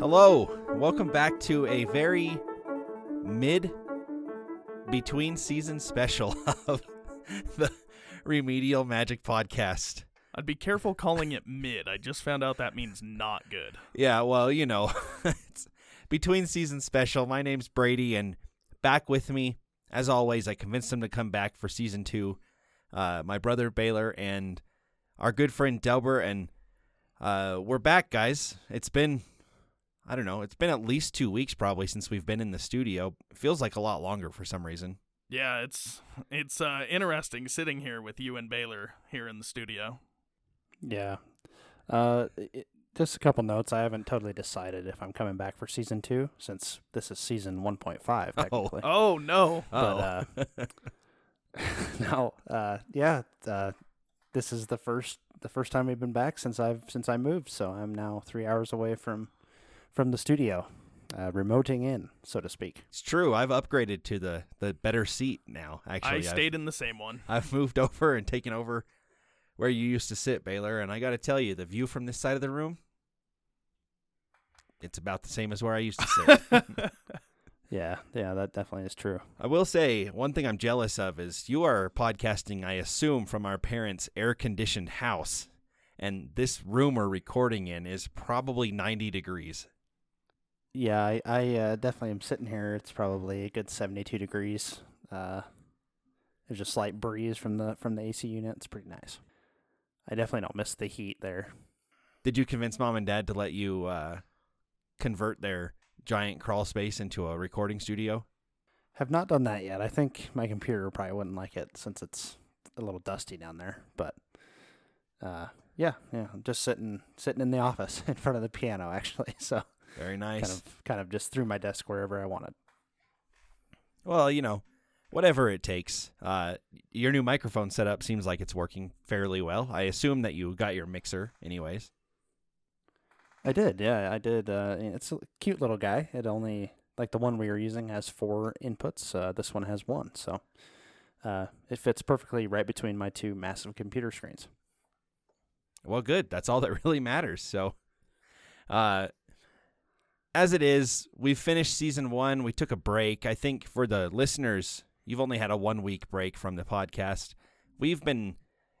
Hello, welcome back to a very mid between season special of the Remedial Magic Podcast. I'd be careful calling it mid. I just found out that means not good. Yeah, well, you know, it's between season special. My name's Brady, and back with me, as always, I convinced him to come back for season two. Uh, my brother Baylor and our good friend Delbert, and uh, we're back, guys. It's been, I don't know, it's been at least two weeks probably since we've been in the studio. It feels like a lot longer for some reason. Yeah, it's it's uh, interesting sitting here with you and Baylor here in the studio. Yeah. Uh, it, just a couple notes. I haven't totally decided if I'm coming back for season two, since this is season 1.5 technically. Oh no! Oh, But uh, no, uh, yeah, uh, this is the first the first time we've been back since I've since I moved. So I'm now three hours away from from the studio, uh, remoting in, so to speak. it's true. I've upgraded to the the better seat now. I Actually, I've- stayed in the same one. I've moved over and taken over where you used to sit, Baylor, and I got to tell you, the view from this side of the room, it's about the same as where I used to sit. Yeah, yeah, that definitely is true. I will say one thing I'm jealous of is you are podcasting, I assume, from our parents' air-conditioned house, and this room we're recording in is probably 90 degrees. Yeah, I, I uh, definitely am sitting here. It's probably a good 72 degrees. Uh, there's a slight breeze from the from the AC unit. It's pretty nice. I definitely don't miss the heat there. Did you convince mom and dad to let you uh, convert their giant crawl space into a recording studio? Have not done that yet. I think my computer probably wouldn't like it since it's a little dusty down there. But uh, yeah, yeah, I'm just sitting sitting in the office in front of the piano actually. So Very nice. kind of kind of just threw my desk wherever I wanted. Well, you know, whatever it takes. Uh, your new microphone setup seems like it's working fairly well. I assume that you got your mixer, anyways. I did, yeah, I did. Uh, it's a cute little guy. It only like the one we were using has four inputs. Uh, this one has one, so uh, it fits perfectly right between my two massive computer screens. Well, good. That's all that really matters. So, uh, as it is, we've finished season one. We took a break. I think for the listeners, you've only had a one week break from the podcast. We've been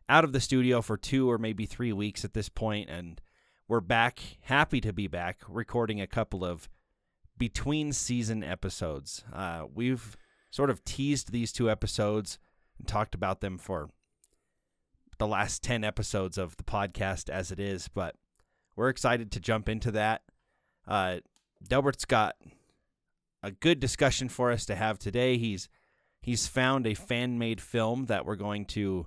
out of the studio for two or maybe three weeks at this point, and we're back. Happy to be back, recording a couple of between season episodes. Uh, we've sort of teased these two episodes and talked about them for the last 10 episodes of the podcast as it is, but we're excited to jump into that. Uh, Delbert's got a good discussion for us to have today. He's he's found a fan-made film that we're going to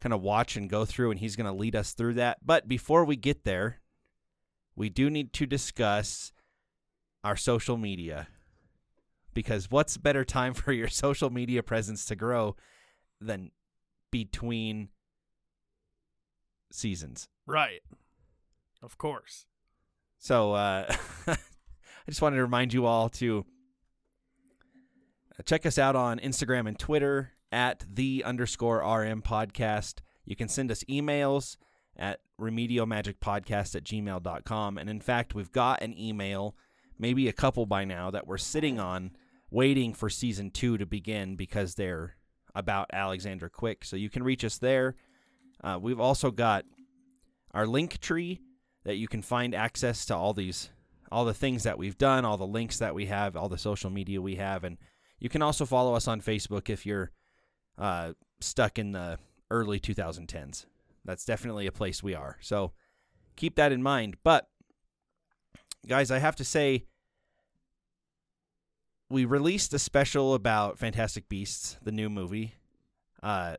kind of watch and go through and he's going to lead us through that. But before we get there, we do need to discuss our social media. Because what's a better time for your social media presence to grow than between seasons. Right. Of course. So uh, I just wanted to remind you all to uh, check us out on Instagram and Twitter at the underscore RM podcast. You can send us emails at remedialmagicpodcast at gmail.com. And in fact, we've got an email, maybe a couple by now, that we're sitting on waiting for season two to begin because they're about Alexandra Quick. So you can reach us there. Uh, we've also got our link tree that you can find access to all these all the things that we've done, all the links that we have, all the social media we have, and you can also follow us on Facebook if you're uh, stuck in the early 2010s. That's definitely a place we are. So keep that in mind. But guys, I have to say we released a special about Fantastic Beasts, the new movie. Uh,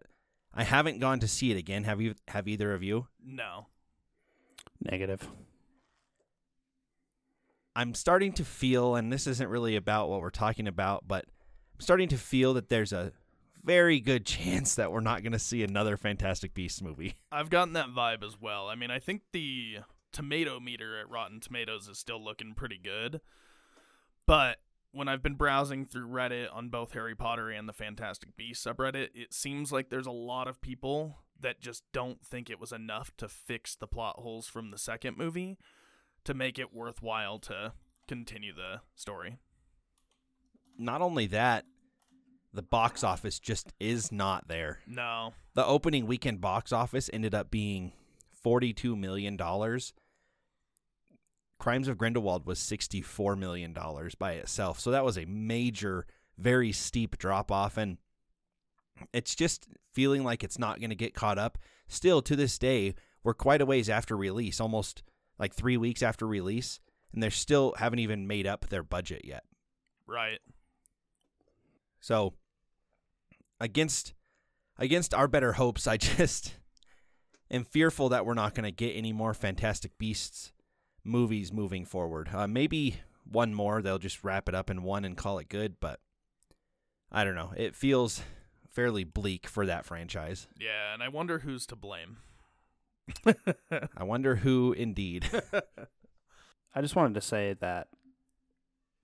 I haven't gone to see it again. Have you? Have either of you? No. Negative. I'm starting to feel, and this isn't really about what we're talking about, but I'm starting to feel that there's a very good chance that we're not going to see another Fantastic Beasts movie. I've gotten that vibe as well. I mean, I think the tomato meter at Rotten Tomatoes is still looking pretty good. But when I've been browsing through Reddit on both Harry Potter and the Fantastic Beasts subreddit, it seems like there's a lot of people that just don't think it was enough to fix the plot holes from the second movie. To make it worthwhile to continue the story. Not only that, the box office just is not there. No. The opening weekend box office ended up being $42 million. Crimes of Grindelwald was $64 million by itself. So that was a major, very steep drop off. And it's just feeling like it's not going to get caught up. Still, to this day, we're quite a ways after release, almost like three weeks after release, and they still haven't even made up their budget yet. Right. So against against our better hopes, I just am fearful that we're not going to get any more Fantastic Beasts movies moving forward. Uh, maybe one more. They'll just wrap it up in one and call it good. But I don't know. It feels fairly bleak for that franchise. Yeah, and I wonder who's to blame. I wonder who indeed. I just wanted to say that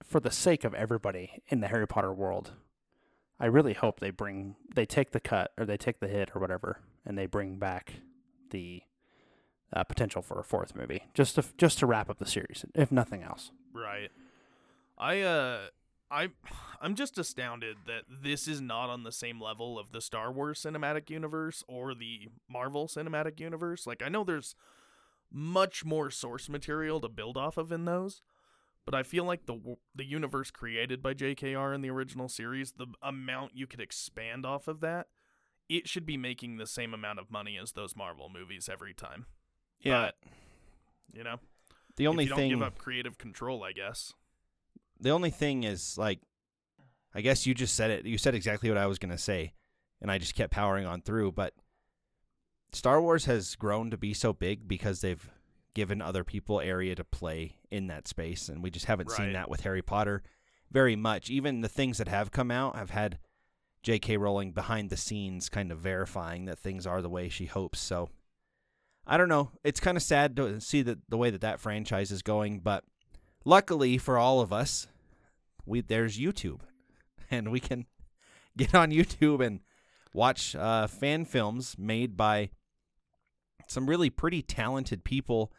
for the sake of everybody in the Harry Potter world, I really hope they bring they take the cut or they take the hit or whatever and they bring back the uh, potential for a fourth movie just to just to wrap up the series if nothing else. Right. I uh I I'm just astounded that this is not on the same level of the Star Wars cinematic universe or the Marvel cinematic universe. Like I know there's much more source material to build off of in those, but I feel like the the universe created by JKR in the original series, the amount you could expand off of that, it should be making the same amount of money as those Marvel movies every time. But, you know, the only if you thing don't give up creative control, I guess. The only thing is like I guess you just said it. You said exactly what I was going to say and I just kept powering on through, but Star Wars has grown to be so big because they've given other people area to play in that space and we just haven't seen that with Harry Potter very much. Even the things that have come out have had J.K. Rowling behind the scenes kind of verifying that things are the way she hopes. So I don't know. It's kind of sad to see that the way that that franchise is going, but luckily for all of us, we there's YouTube, and we can get on YouTube and watch uh, fan films made by some really pretty talented people,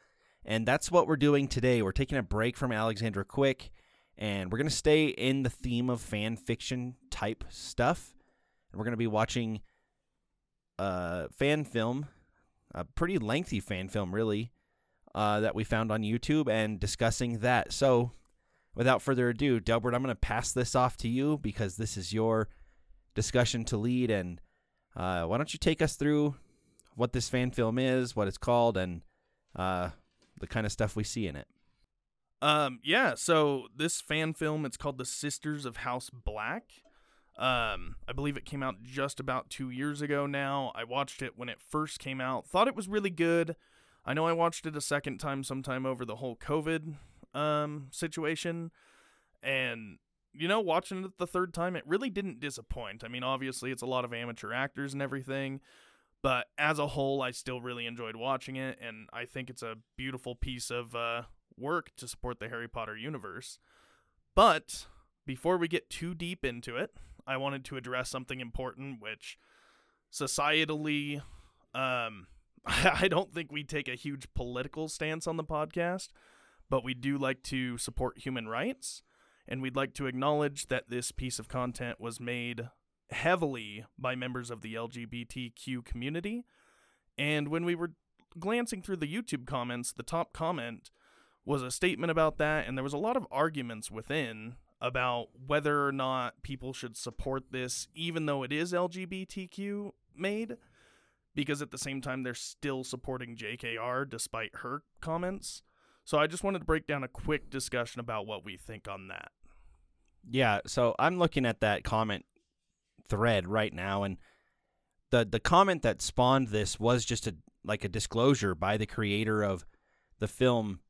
and that's what we're doing today. We're taking a break from Alexandra Quick, and we're gonna stay in the theme of fan fiction type stuff, and we're gonna be watching a fan film, a pretty lengthy fan film, really, uh, that we found on YouTube, and discussing that. So without further ado, Delbert, I'm going to pass this off to you because this is your discussion to lead. And uh, why don't you take us through what this fan film is, what it's called, and uh, the kind of stuff we see in it? Um, yeah, so this fan film, it's called The Sisters of House Black. Um, I believe it came out just about two years ago now. I watched it when it first came out, thought it was really good. I know I watched it a second time sometime over the whole COVID um situation. And you know, watching it the third time, it really didn't disappoint. I mean, obviously it's a lot of amateur actors and everything, but as a whole I still really enjoyed watching it and I think it's a beautiful piece of uh work to support the Harry Potter universe. But before we get too deep into it, I wanted to address something important, which societally, um, I don't think we take a huge political stance on the podcast, but we do like to support human rights, and we'd like to acknowledge that this piece of content was made heavily by members of the LGBTQ community. And when we were glancing through the YouTube comments, the top comment was a statement about that, and there was a lot of arguments within about whether or not people should support this, even though it is LGBTQ made, because at the same time they're still supporting JKR despite her comments. So I just wanted to break down a quick discussion about what we think on that. Yeah, so I'm looking at that comment thread right now, and the the comment that spawned this was just a like a disclosure by the creator of the film,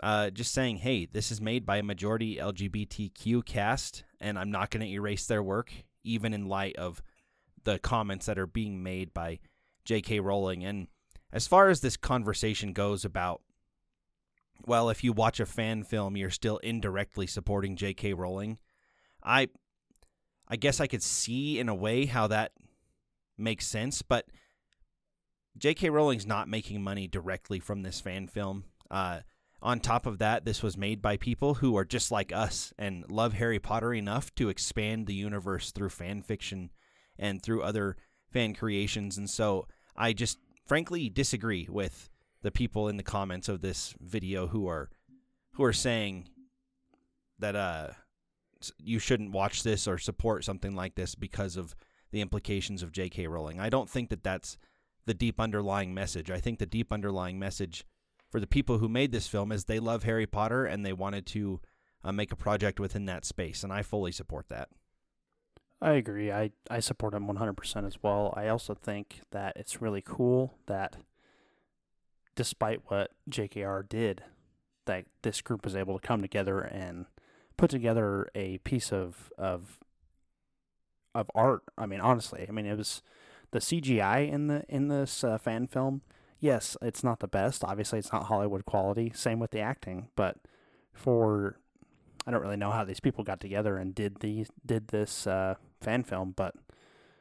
uh, just saying, "Hey, this is made by a majority LGBTQ cast, and I'm not going to erase their work, even in light of the comments that are being made by J.K. Rowling." And as far as this conversation goes about well, if you watch a fan film, you're still indirectly supporting J.K. Rowling. I, I guess I could see in a way how that makes sense, but J.K. Rowling's not making money directly from this fan film. Uh, on top of that, this was made by people who are just like us and love Harry Potter enough to expand the universe through fan fiction and through other fan creations. And so I just frankly disagree with the people in the comments of this video who are who are saying that uh you shouldn't watch this or support something like this because of the implications of J.K. Rowling. I don't think that that's the deep underlying message. I think the deep underlying message for the people who made this film is they love Harry Potter and they wanted to uh, make a project within that space, and I fully support that. I agree. I, I support him 100% as well. I also think that it's really cool that despite what JKR did, that this group was able to come together and put together a piece of of of art. I mean, honestly, I mean it was the CGI in the in this uh, fan film yes, it's not the best. Obviously, it's not Hollywood quality. Same with the acting, but for I don't really know how these people got together and did these did this uh, fan film, but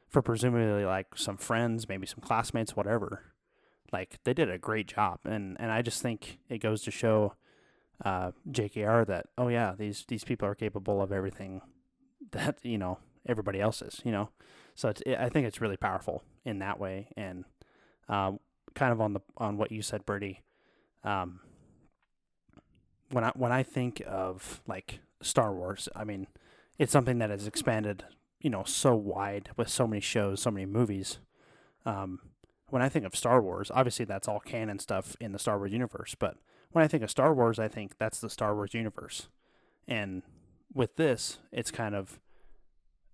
for presumably like some friends, maybe some classmates, whatever, like they did a great job, and and I just think it goes to show uh, JKR that oh yeah, these these people are capable of everything that you know everybody else is, you know. So it's, it, I think it's really powerful in that way, and um, kind of on the on what you said, Bertie. Um, when I when I think of like Star Wars, I mean, it's something that has expanded, you know, so wide with so many shows, so many movies. Um, when I think of Star Wars, obviously that's all canon stuff in the Star Wars universe. But when I think of Star Wars, I think that's the Star Wars universe. And with this, it's kind of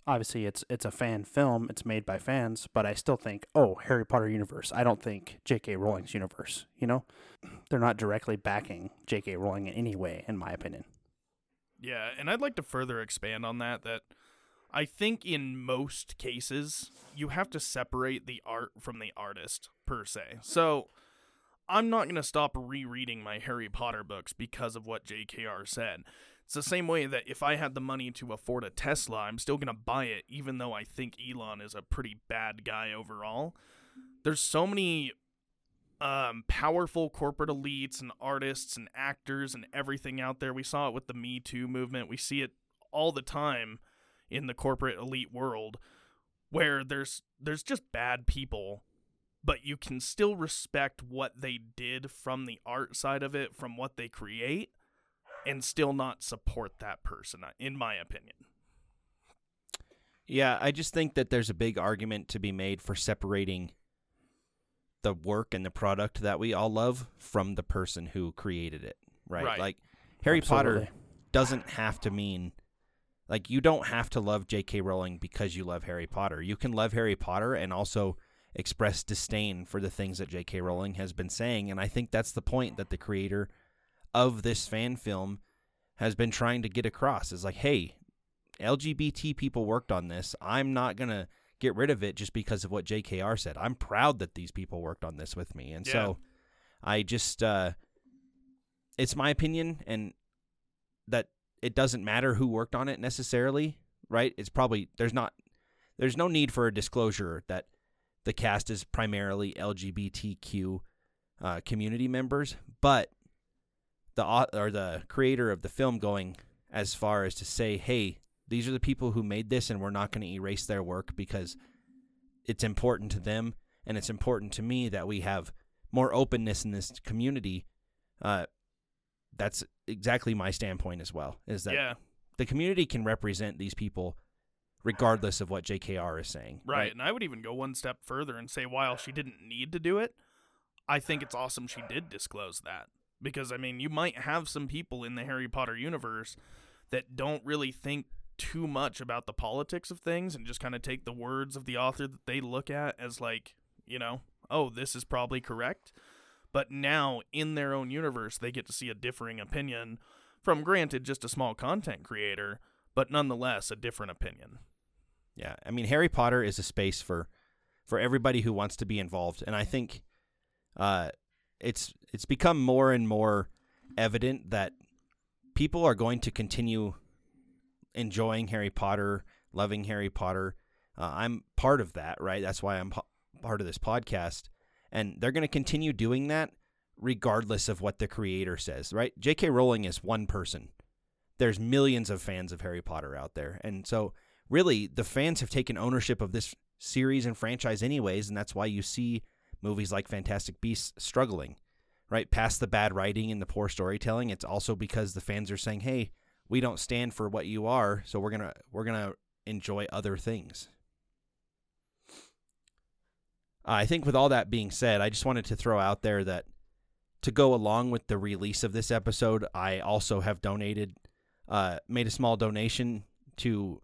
obviously it's it's a fan film it's made by fans but i still think oh harry potter universe i don't think j.k rowling's universe you know they're not directly backing j.k rowling in any way in my opinion yeah and i'd like to further expand on that that i think in most cases you have to separate the art from the artist per se so i'm not going to stop rereading my harry potter books because of what jkr said it's the same way that if I had the money to afford a Tesla, I'm still going to buy it, even though I think Elon is a pretty bad guy overall. There's so many um, powerful corporate elites and artists and actors and everything out there. We saw it with the Me Too movement. We see it all the time in the corporate elite world where there's there's just bad people but you can still respect what they did from the art side of it from what they create and still not support that person, in my opinion. Yeah, I just think that there's a big argument to be made for separating the work and the product that we all love from the person who created it, right? right. Like Harry Absolutely. Potter doesn't have to mean like you don't have to love J.K. Rowling because you love Harry Potter. You can love Harry Potter and also express disdain for the things that J.K. Rowling has been saying, and I think that's the point that the creator of this fan film has been trying to get across is like, hey, LGBT people worked on this. I'm not going to get rid of it just because of what JKR said. I'm proud that these people worked on this with me. And Yeah. so I just, uh, it's my opinion and that it doesn't matter who worked on it necessarily, right? It's probably, there's not, there's no need for a disclosure that the cast is primarily LGBTQ uh, community members, but the or the creator of the film going as far as to say, "Hey, these are the people who made this, and we're not going to erase their work because it's important to them, and it's important to me that we have more openness in this community." Uh, that's exactly my standpoint as well. Is that yeah, the community can represent these people regardless of what JKR is saying. right. And I would even go one step further and say, while she didn't need to do it, I think it's awesome she did disclose that. Because, I mean, you might have some people in the Harry Potter universe that don't really think too much about the politics of things and just kind of take the words of the author that they look at as, like, you know, oh, this is probably correct. But now, in their own universe, they get to see a differing opinion from, granted, just a small content creator, but nonetheless a different opinion. Yeah, I mean Harry Potter is a space for for everybody who wants to be involved, and I think uh, it's it's become more and more evident that people are going to continue enjoying Harry Potter, loving Harry Potter. Uh, I'm part of that, right? That's why I'm po- part of this podcast, and they're going to continue doing that regardless of what the creator says, right? J.K. Rowling is one person. There's millions of fans of Harry Potter out there. And so, really, the fans have taken ownership of this series and franchise, anyways. And that's why you see movies like Fantastic Beasts struggling, right? Past the bad writing and the poor storytelling, it's also because the fans are saying, hey, we don't stand for what you are. So, we're going to, we're going to enjoy other things. I think with all that being said, I just wanted to throw out there that to go along with the release of this episode, I also have donated, uh, made a small donation to,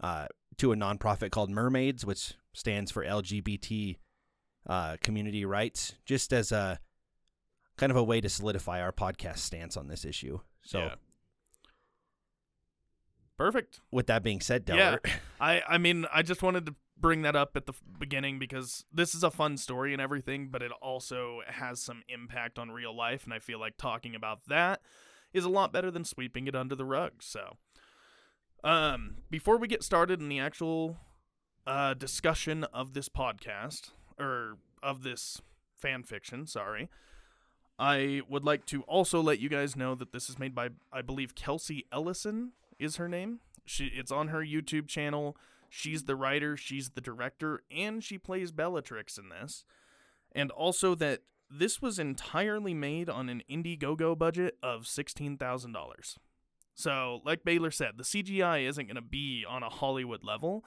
uh, to a nonprofit called Mermaids, which stands for LGBT uh, community rights, just as a kind of a way to solidify our podcast stance on this issue. So, Yeah. Perfect. with that being said, Yeah. I I mean, I just wanted to bring that up at the beginning because this is a fun story and everything, but it also has some impact on real life, and I feel like talking about that is a lot better than sweeping it under the rug. So, um, before we get started in the actual uh, discussion of this podcast or of this fan fiction, sorry. I would like to also let you guys know that this is made by I believe Kelsey Ellison is her name. She it's on her YouTube channel. She's the writer, she's the director, and she plays Bellatrix in this. And also that this was entirely made on an Indiegogo budget of $16,000. So, like Baylor said, the CGI isn't going to be on a Hollywood level,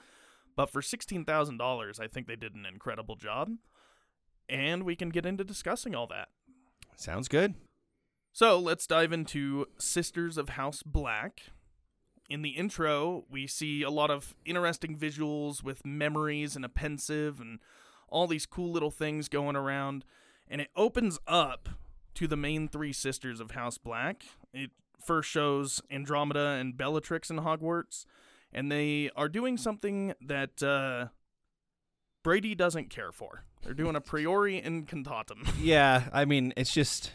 but for $16,000, I think they did an incredible job. And we can get into discussing all that. sounds good. So let's dive into Sisters of House Black. In the intro, we see a lot of interesting visuals with memories and a Pensieve and all these cool little things going around. And it opens up to the main three sisters of House Black. It first shows Andromeda and Bellatrix in Hogwarts, and they are doing something that uh, Brady doesn't care for. They're doing a priori incantatum. Yeah, I mean, it's just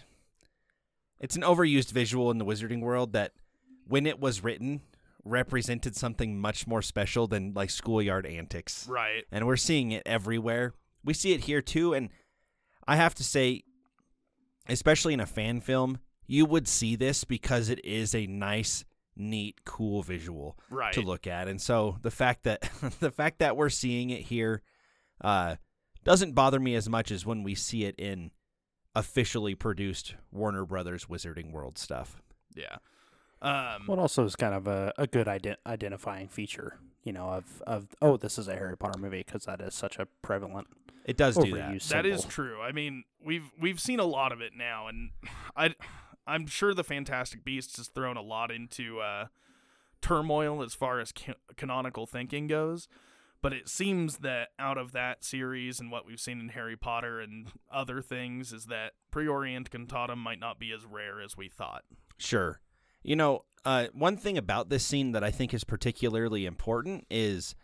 it's an overused visual in the wizarding world that when it was written represented something much more special than like schoolyard antics. right. And we're seeing it everywhere. We see it here too and I have to say especially in a fan film, you would see this because it is a nice, neat, cool visual Right. to look at. And so the fact that the fact that we're seeing it here uh, doesn't bother me as much as when we see it in officially produced Warner Brothers Wizarding World stuff. Yeah. Um, Well, it also is kind of a, a good ident- identifying feature, you know, of, of oh, this is a Harry Potter movie because that is such a prevalent It does do that. overused that is true. I mean, we've we've seen a lot of it now, and I I'm sure the Fantastic Beasts has thrown a lot into uh, turmoil as far as ca- canonical thinking goes. But it seems that out of that series and what we've seen in Harry Potter and other things is that priori Incantatum might not be as rare as we thought. Sure. You know, uh, one thing about this scene that I think is particularly important is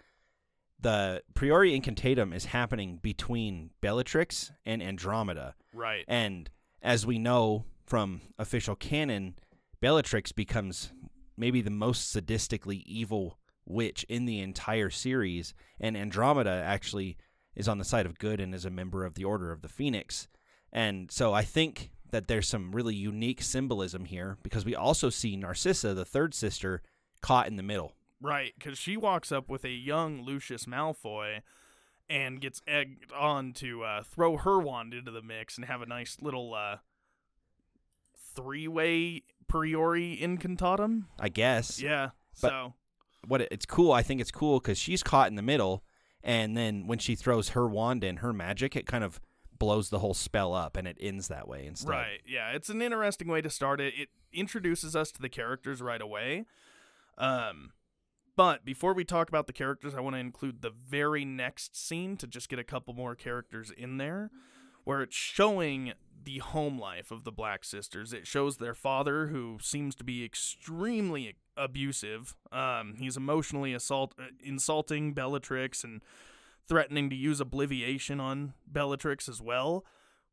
the Priori Incantatum is happening between Bellatrix and Andromeda. Right. And as we know from official canon, Bellatrix becomes maybe the most sadistically evil witch in the entire series, and Andromeda actually is on the side of good and is a member of the Order of the Phoenix. And so I think that there's some really unique symbolism here because we also see Narcissa, the third sister, caught in the middle. Right, because she walks up with a young Lucius Malfoy and gets egged on to uh, throw her wand into the mix and have a nice little uh, three-way priori incantatum. I guess. Yeah. But- so what it, it's cool. I think it's cool because she's caught in the middle, and then when she throws her wand in, her magic, it kind of blows the whole spell up, and it ends that way instead. right, yeah, it's an interesting way to start it. It introduces us to the characters right away. Um, but before we talk about the characters, I want to include the very next scene to just get a couple more characters in there, where it's showing the home life of the Black Sisters. It shows their father, who seems to be extremely abusive. Um, he's emotionally assault uh, insulting Bellatrix and threatening to use obliviation on Bellatrix as well,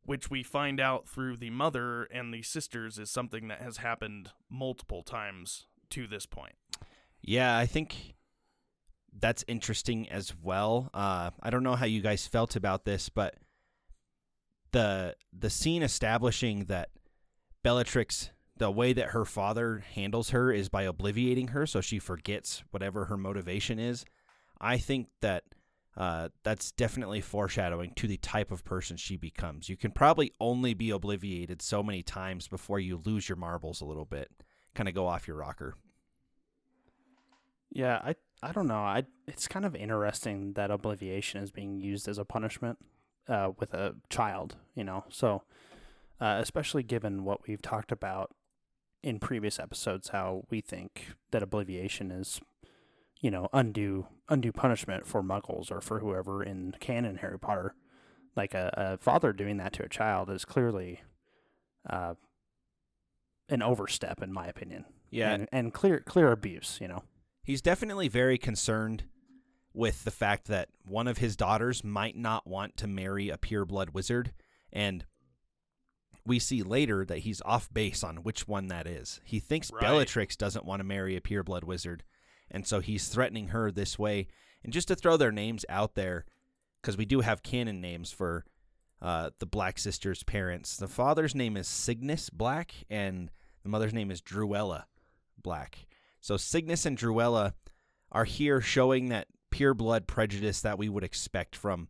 which we find out through the mother and the sisters is something that has happened multiple times to this point. Yeah, I think that's interesting as well. Uh, I don't know how you guys felt about this, but the the scene establishing that Bellatrix the way that her father handles her is by obliviating her so she forgets whatever her motivation is. I think that uh, that's definitely foreshadowing to the type of person she becomes. You can probably only be obliviated so many times before you lose your marbles a little bit, kind of go off your rocker. Yeah, I I don't know. I it's kind of interesting that obliviation is being used as a punishment uh, with a child. You know, so uh, especially given what we've talked about in previous episodes, how we think that obliviation is, you know, undue undue punishment for Muggles or for whoever in canon Harry Potter. Like a, a father doing that to a child is clearly uh, an overstep, in my opinion. Yeah, and, and clear clear abuse. You know. He's definitely very concerned with the fact that one of his daughters might not want to marry a pure blood wizard, and we see later that he's off base on which one that is. He thinks Right. Bellatrix doesn't want to marry a pureblood wizard, and so he's threatening her this way. And just to throw their names out there, because we do have canon names for uh, the Black sisters' parents. The father's name is Cygnus Black, and the mother's name is Druella Black. So Cygnus and Druella are here showing that pure blood prejudice that we would expect from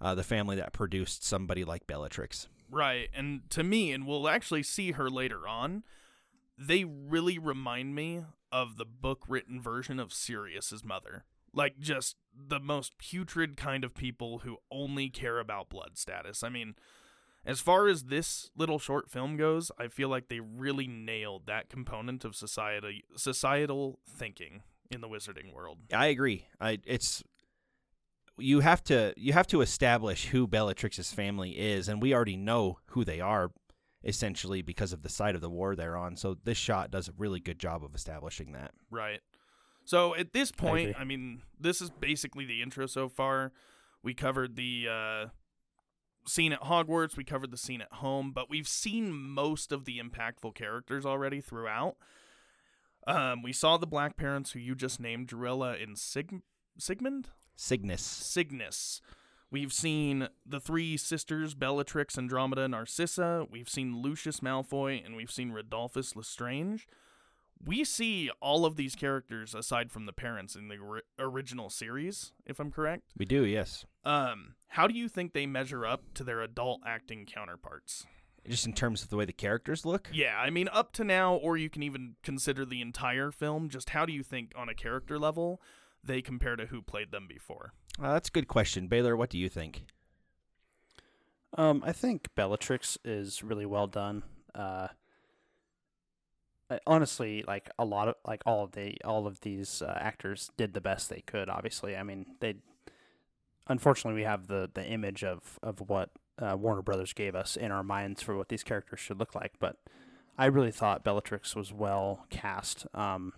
uh, the family that produced somebody like Bellatrix. Right. And to me, and we'll actually see her later on, they really remind me of the book written version of Sirius's mother. Like just the most putrid kind of people who only care about blood status. I mean, as far as this little short film goes, I feel like they really nailed that component of society societal thinking in the wizarding world. I agree. I it's you have to you have to establish who Bellatrix's family is, and we already know who they are essentially because of the side of the war they're on. So this shot does a really good job of establishing that. Right. So at this point, agree. I, mean, this is basically the intro so far. We covered the uh, scene at Hogwarts, we covered the scene at home, but we've seen most of the impactful characters already throughout. Um, we saw the black parents who you just named, Drilla and Sig- Sigmund? Cygnus. Cygnus. We've seen the three sisters, Bellatrix, Andromeda, and Narcissa. We've seen Lucius Malfoy, and we've seen Rodolphus Lestrange. We see all of these characters aside from the parents in the ori- original series, if I'm correct. We do, yes. Um, how do you think they measure up to their adult acting counterparts? Just in terms of the way the characters look. Yeah, I mean, up to now, or you can even consider the entire film. Just how do you think, on a character level, they compare to who played them before? Uh, that's a good question. Baylor, what do you think? Um, I think Bellatrix is really well done. Uh, honestly, like a lot of like all of the all of these uh, actors did the best they could. Obviously, I mean they. Unfortunately, we have the the image of of what uh, Warner Brothers gave us in our minds for what these characters should look like, but I really thought Bellatrix was well cast. Um,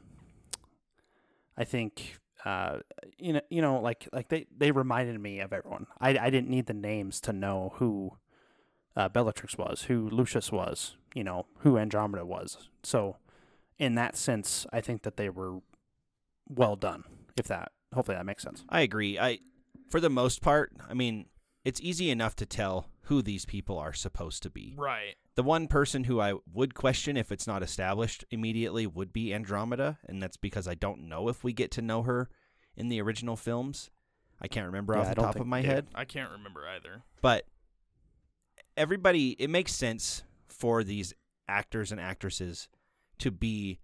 I think uh, you know, you know, like like they they reminded me of everyone. I I didn't need the names to know who uh, Bellatrix was, who Lucius was, you know, who Andromeda was. So, in that sense, I think that they were well done. If that, hopefully, that makes sense. I agree. I, for the most part, I mean, it's easy enough to tell who these people are supposed to be. Right. The one person who I would question if it's not established immediately would be Andromeda, and that's because I don't know if we get to know her in the original films. I can't remember Yeah, off I the top think of my we head, I can't remember either. but everybody, it makes sense for these actors and actresses to be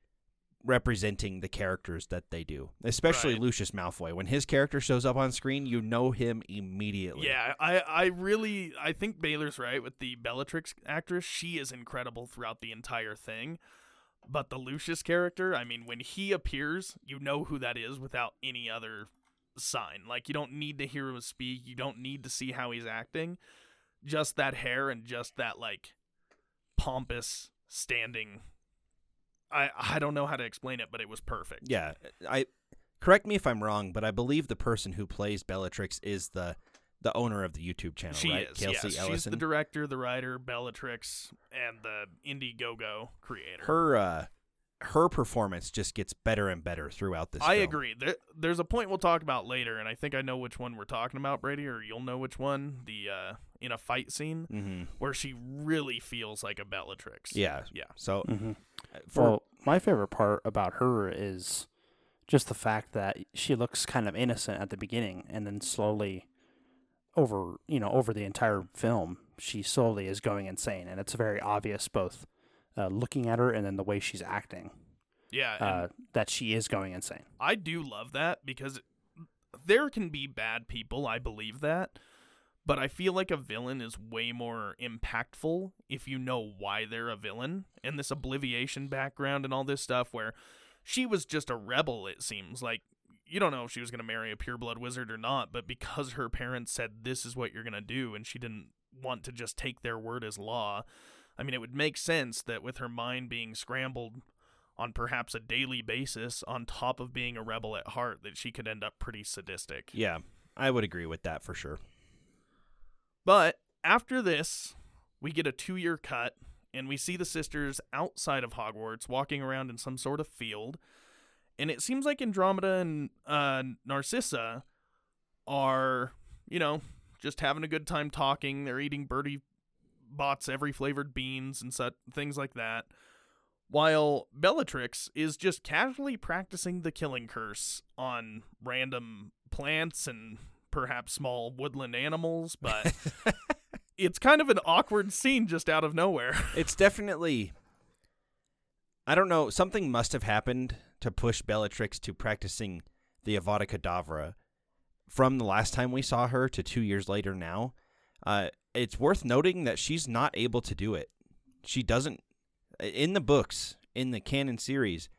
representing the characters that they do, especially Right. Lucius Malfoy. When his character shows up on screen, you know him immediately. Yeah, I, I really I think Baylor's right with the Bellatrix actress. She is incredible throughout the entire thing. But the Lucius character, I mean, when he appears, you know who that is without any other sign. Like you don't need to hear him speak, you don't need to see how he's acting. Just that hair and just that like pompous standing I I don't know how to explain it, but it was perfect. Yeah, I correct me if I'm wrong, but I believe the person who plays Bellatrix is the the owner of the YouTube channel, She right? is. Kelsey yes. She's Ellison. the director, the writer, Bellatrix, and the Indiegogo creator. her uh her performance just gets better and better throughout this. I film. agree. There, there's a point we'll talk about later, and I think I know which one we're talking about, Brady, or you'll know which one. The uh, in a fight scene Mm-hmm. where she really feels like a Bellatrix. Yeah. Yeah. So Mm-hmm. uh, for well, my favorite part about her is just the fact that she looks kind of innocent at the beginning, and then slowly, over you know, over the entire film, she slowly is going insane, and it's very obvious both uh, looking at her and then the way she's acting Yeah. uh, that she is going insane. I do love that because there can be bad people. I believe that. But I feel like a villain is way more impactful if you know why they're a villain. And this obliviation background and all this stuff where she was just a rebel, it seems. Like, you don't know if she was going to marry a pureblood wizard or not, but because her parents said this is what you're going to do and she didn't want to just take their word as law, I mean, it would make sense that with her mind being scrambled on perhaps a daily basis, on top of being a rebel at heart, that she could end up pretty sadistic. yeah, I would agree with that for sure. But after this, we get a two year cut, and we see the sisters outside of Hogwarts walking around in some sort of field. And it seems like Andromeda and uh, Narcissa are, you know, just having a good time talking. They're eating Bertie Botts every flavored beans and such things like that. While Bellatrix is just casually practicing the killing curse on random plants and perhaps small woodland animals, but it's kind of an awkward scene just out of nowhere. it's definitely. I don't know. Something must have happened to push Bellatrix to practicing the Avada Kedavra from the last time we saw her to two years later now. Uh, it's worth noting that she's not able to do it. She doesn't. In the books, in the canon series,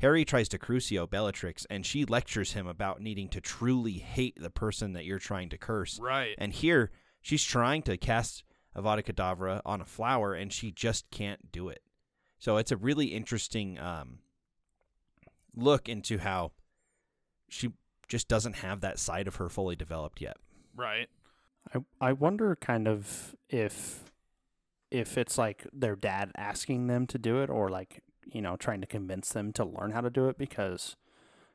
Harry tries to Crucio Bellatrix, and she lectures him about needing to truly hate the person that you're trying to curse. Right. And here, she's trying to cast Avada Kedavra on a flower, and she just can't do it. So it's a really interesting um, look into how she just doesn't have that side of her fully developed yet. Right. I I wonder kind of if if it's like their dad asking them to do it or like you know trying to convince them to learn how to do it because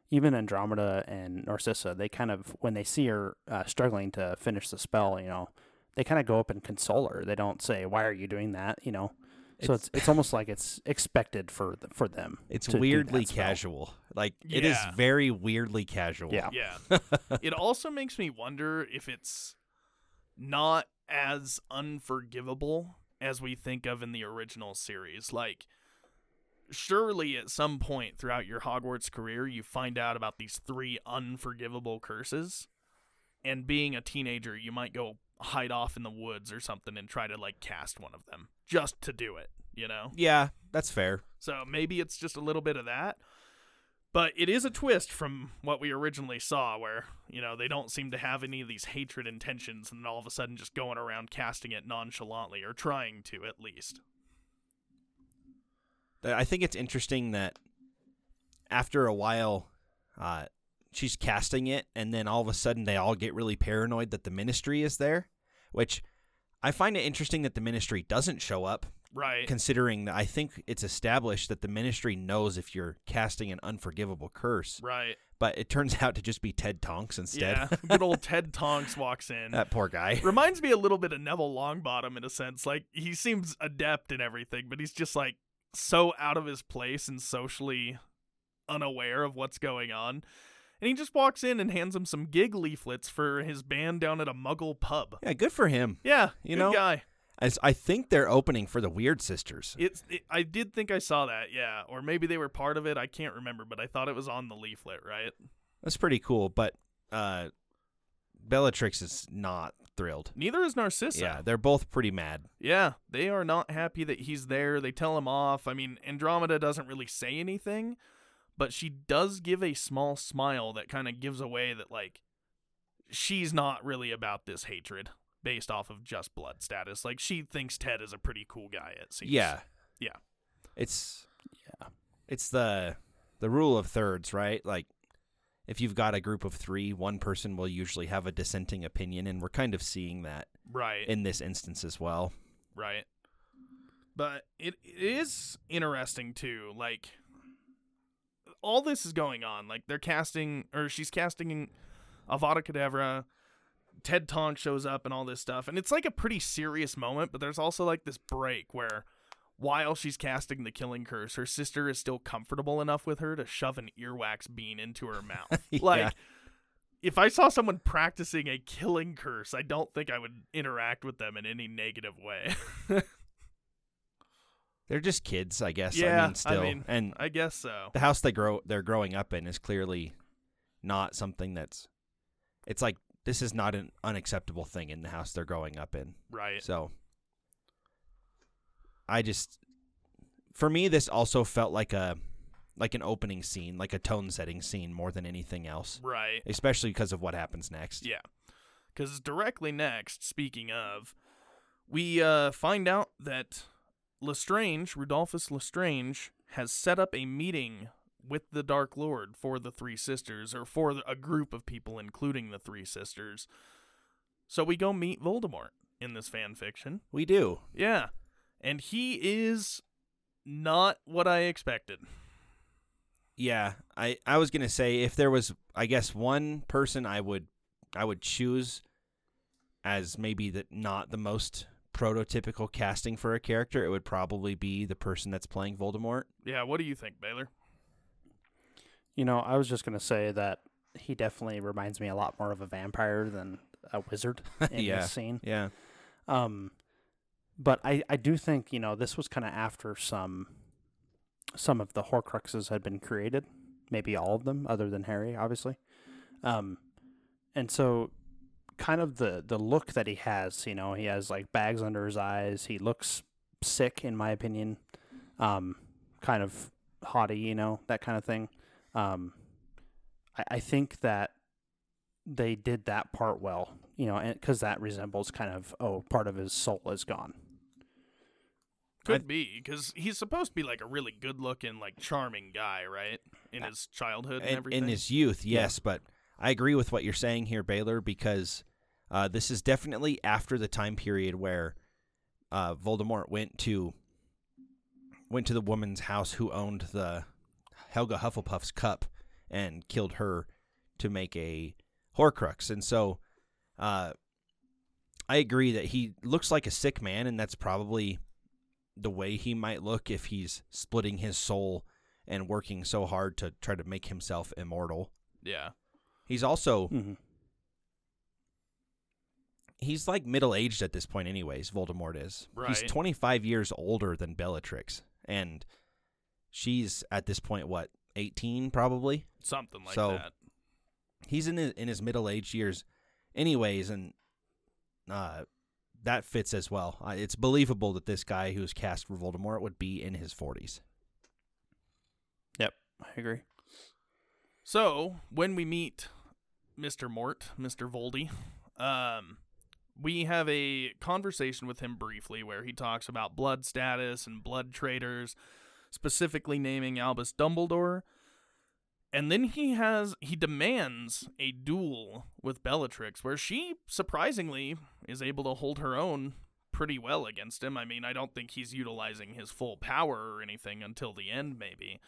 even Andromeda and Narcissa they kind of when they see her uh, struggling to finish the spell you know they kind of go up and console her they don't say why are you doing that you know so it's it's almost like it's expected for the, for them It's weirdly casual. Like it is very weirdly casual. Yeah. Yeah. it also makes me wonder if it's not as unforgivable as we think of in the original series. Like, surely at some point throughout your Hogwarts career, you find out about these three unforgivable curses. And being a teenager, you might go hide off in the woods or something and try to, like, cast one of them just to do it, you know? Yeah, that's fair. So maybe it's just a little bit of that. But it is a twist from what we originally saw, where, you know, they don't seem to have any of these hatred intentions and all of a sudden just going around casting it nonchalantly, or trying to at least. I think it's interesting that after a while, uh, she's casting it, and then all of a sudden they all get really paranoid that the ministry is there, which I find it interesting that the ministry doesn't show up, Right. considering that I think it's established that the ministry knows if you're casting an unforgivable curse, right. but it turns out to just be Ted Tonks instead. Yeah. Good old Ted Tonks walks in. that poor guy. Reminds me a little bit of Neville Longbottom in a sense. Like, he seems adept in everything, but he's just, like, so out of his place and socially unaware of what's going on. And he just walks in and hands him some gig leaflets for his band down at a muggle pub. Yeah, good for him. Yeah, You good know- guy. As I think they're opening for the Weird Sisters. It's. It, I did think I saw that. Yeah, or maybe they were part of it. I can't remember, but I thought it was on the leaflet. Right? That's pretty cool, but uh, Bellatrix is not thrilled. Neither is Narcissa. Yeah, they're both pretty mad. Yeah, they are not happy that he's there. They tell him off. I mean, Andromeda doesn't really say anything, but she does give a small smile that kind of gives away that, like, she's not really about this hatred based off of just blood status. Like, she thinks Ted is a pretty cool guy, it seems. Yeah. Yeah. It's Yeah. it's the the rule of thirds, right? Like if you've got a group of 3, one person will usually have a dissenting opinion and we're kind of seeing that Right. in this instance as well. right. But it, it is interesting, too. Like, all this is going on. Like they're casting, or she's casting Avada Kedavra. Ted Tonk shows up and all this stuff, and it's like a pretty serious moment. But there's also like this break where, while she's casting the Killing Curse, her sister is still comfortable enough with her to shove an earwax bean into her mouth. Yeah. Like, if I saw someone practicing a Killing Curse, I don't think I would interact with them in any negative way. They're just kids, I guess. Yeah, I I mean, still, mean- and I guess so. the house they grow they're growing up in is clearly not something that's. It's like this is not an unacceptable thing in the house they're growing up in. Right. So I just for me this also felt like a like an opening scene, like a tone setting scene more than anything else, Right. especially because of what happens next. Yeah. Because directly next, speaking of, we uh, find out that Lestrange, Rodolphus Lestrange, has set up a meeting with the Dark Lord for the Three Sisters, or for a group of people, including the Three Sisters. So we go meet Voldemort in this fan fiction. We do. Yeah. And he is not what I expected. Yeah, I I was going to say if there was I guess one person I would I would choose as maybe the not the most prototypical casting for a character, it would probably be the person that's playing Voldemort. Yeah, what do you think, Baylor? You know, I was just gonna say that he definitely reminds me a lot more of a vampire than a wizard in Yeah. this scene. Yeah. Um, but I, I do think you know this was kind of after some some of the Horcruxes had been created, maybe all of them, other than Harry, obviously. Um, and so kind of the the look that he has, you know, he has like bags under his eyes. He looks sick, in my opinion. Um, kind of haughty, you know, that kind of thing. Um, I, I think that they did that part well, you know, because that resembles kind of oh, part of his soul is gone. Could be because he's supposed to be like a really good-looking, like charming guy, right? In Uh, his childhood and in, everything. in his youth, yes, but I agree with what you're saying here, Baylor, because uh, this is definitely after the time period where uh, Voldemort went to went to the woman's house who owned the Helga Hufflepuff's cup and killed her to make a Horcrux, and so uh, I agree that he looks like a sick man, and that's probably the way he might look if he's splitting his soul and working so hard to try to make himself immortal. yeah, He's also Mm-hmm. He's like middle aged at this point anyways, Voldemort is. He's 25 years older than Bellatrix and she's at this point what, 18 probably? something like So- that. He's in his, in his middle aged years anyways and uh that fits as well. Uh, it's believable that this guy who's cast for Voldemort would be in his 40s. Yep, I agree. So when we meet Mr. Mort, Mr. Voldy, um, we have a conversation with him briefly where he talks about blood status and blood traitors, specifically naming Albus Dumbledore. And then he has he demands a duel with Bellatrix, where she surprisingly is able to hold her own pretty well against him. I mean, I don't think he's utilizing his full power or anything until the end, maybe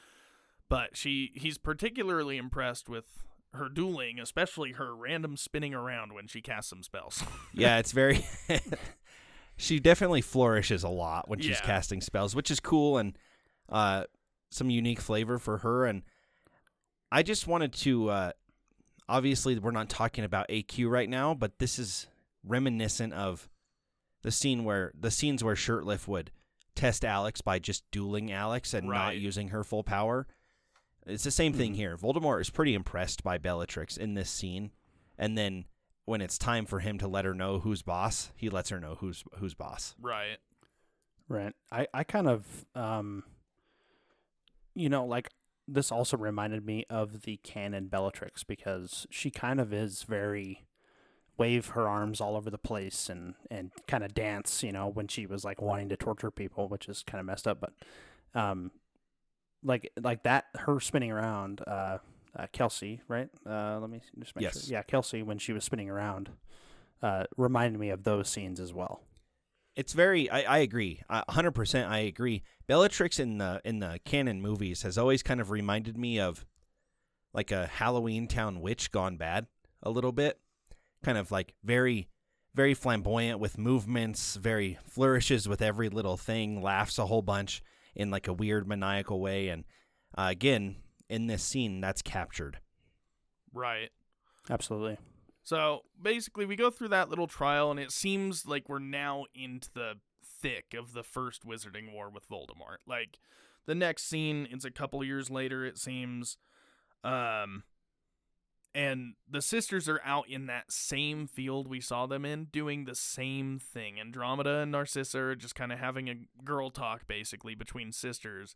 but she he's particularly impressed with her dueling, especially her random spinning around when she casts some spells. yeah, it's very. she definitely flourishes a lot when she's Yeah. casting spells, which is cool and uh, some unique flavor for her. And I just wanted to. Uh, obviously, we're not talking about AQ right now, but this is reminiscent of the scene where the scenes where Shirtlift would test Alex by just dueling Alex and not using her full power. It's the same thing Mhm. here. Voldemort is pretty impressed by Bellatrix in this scene, and then when it's time for him to let her know who's boss, he lets her know who's who's boss. right. Right. I, I kind of, um, you know, like this also reminded me of the canon Bellatrix because she kind of is very wave her arms all over the place and, and kind of dance, you know, when she was like wanting to torture people, which is kind of messed up. But, um, like, like that, her spinning around, uh, uh, Kelsey, right? Uh, let me just make Yes. sure. Yeah, Kelsey, when she was spinning around, uh, reminded me of those scenes as well. It's very. I, I agree. A hundred percent. I agree. Bellatrix in the in the canon movies has always kind of reminded me of like a Halloweentown witch gone bad a little bit. Kind of like very very flamboyant with movements, very flourishes with every little thing, laughs a whole bunch in like a weird maniacal way and uh, again, in this scene that's captured. Right. Absolutely. So basically, we go through that little trial, and it seems like we're now into the thick of the first Wizarding War with Voldemort. Like the next scene, it's a couple years later, it seems. Um, and the sisters are out in that same field we saw them in, doing the same thing. Andromeda and Narcissa are just kind of having a girl talk, basically, between sisters,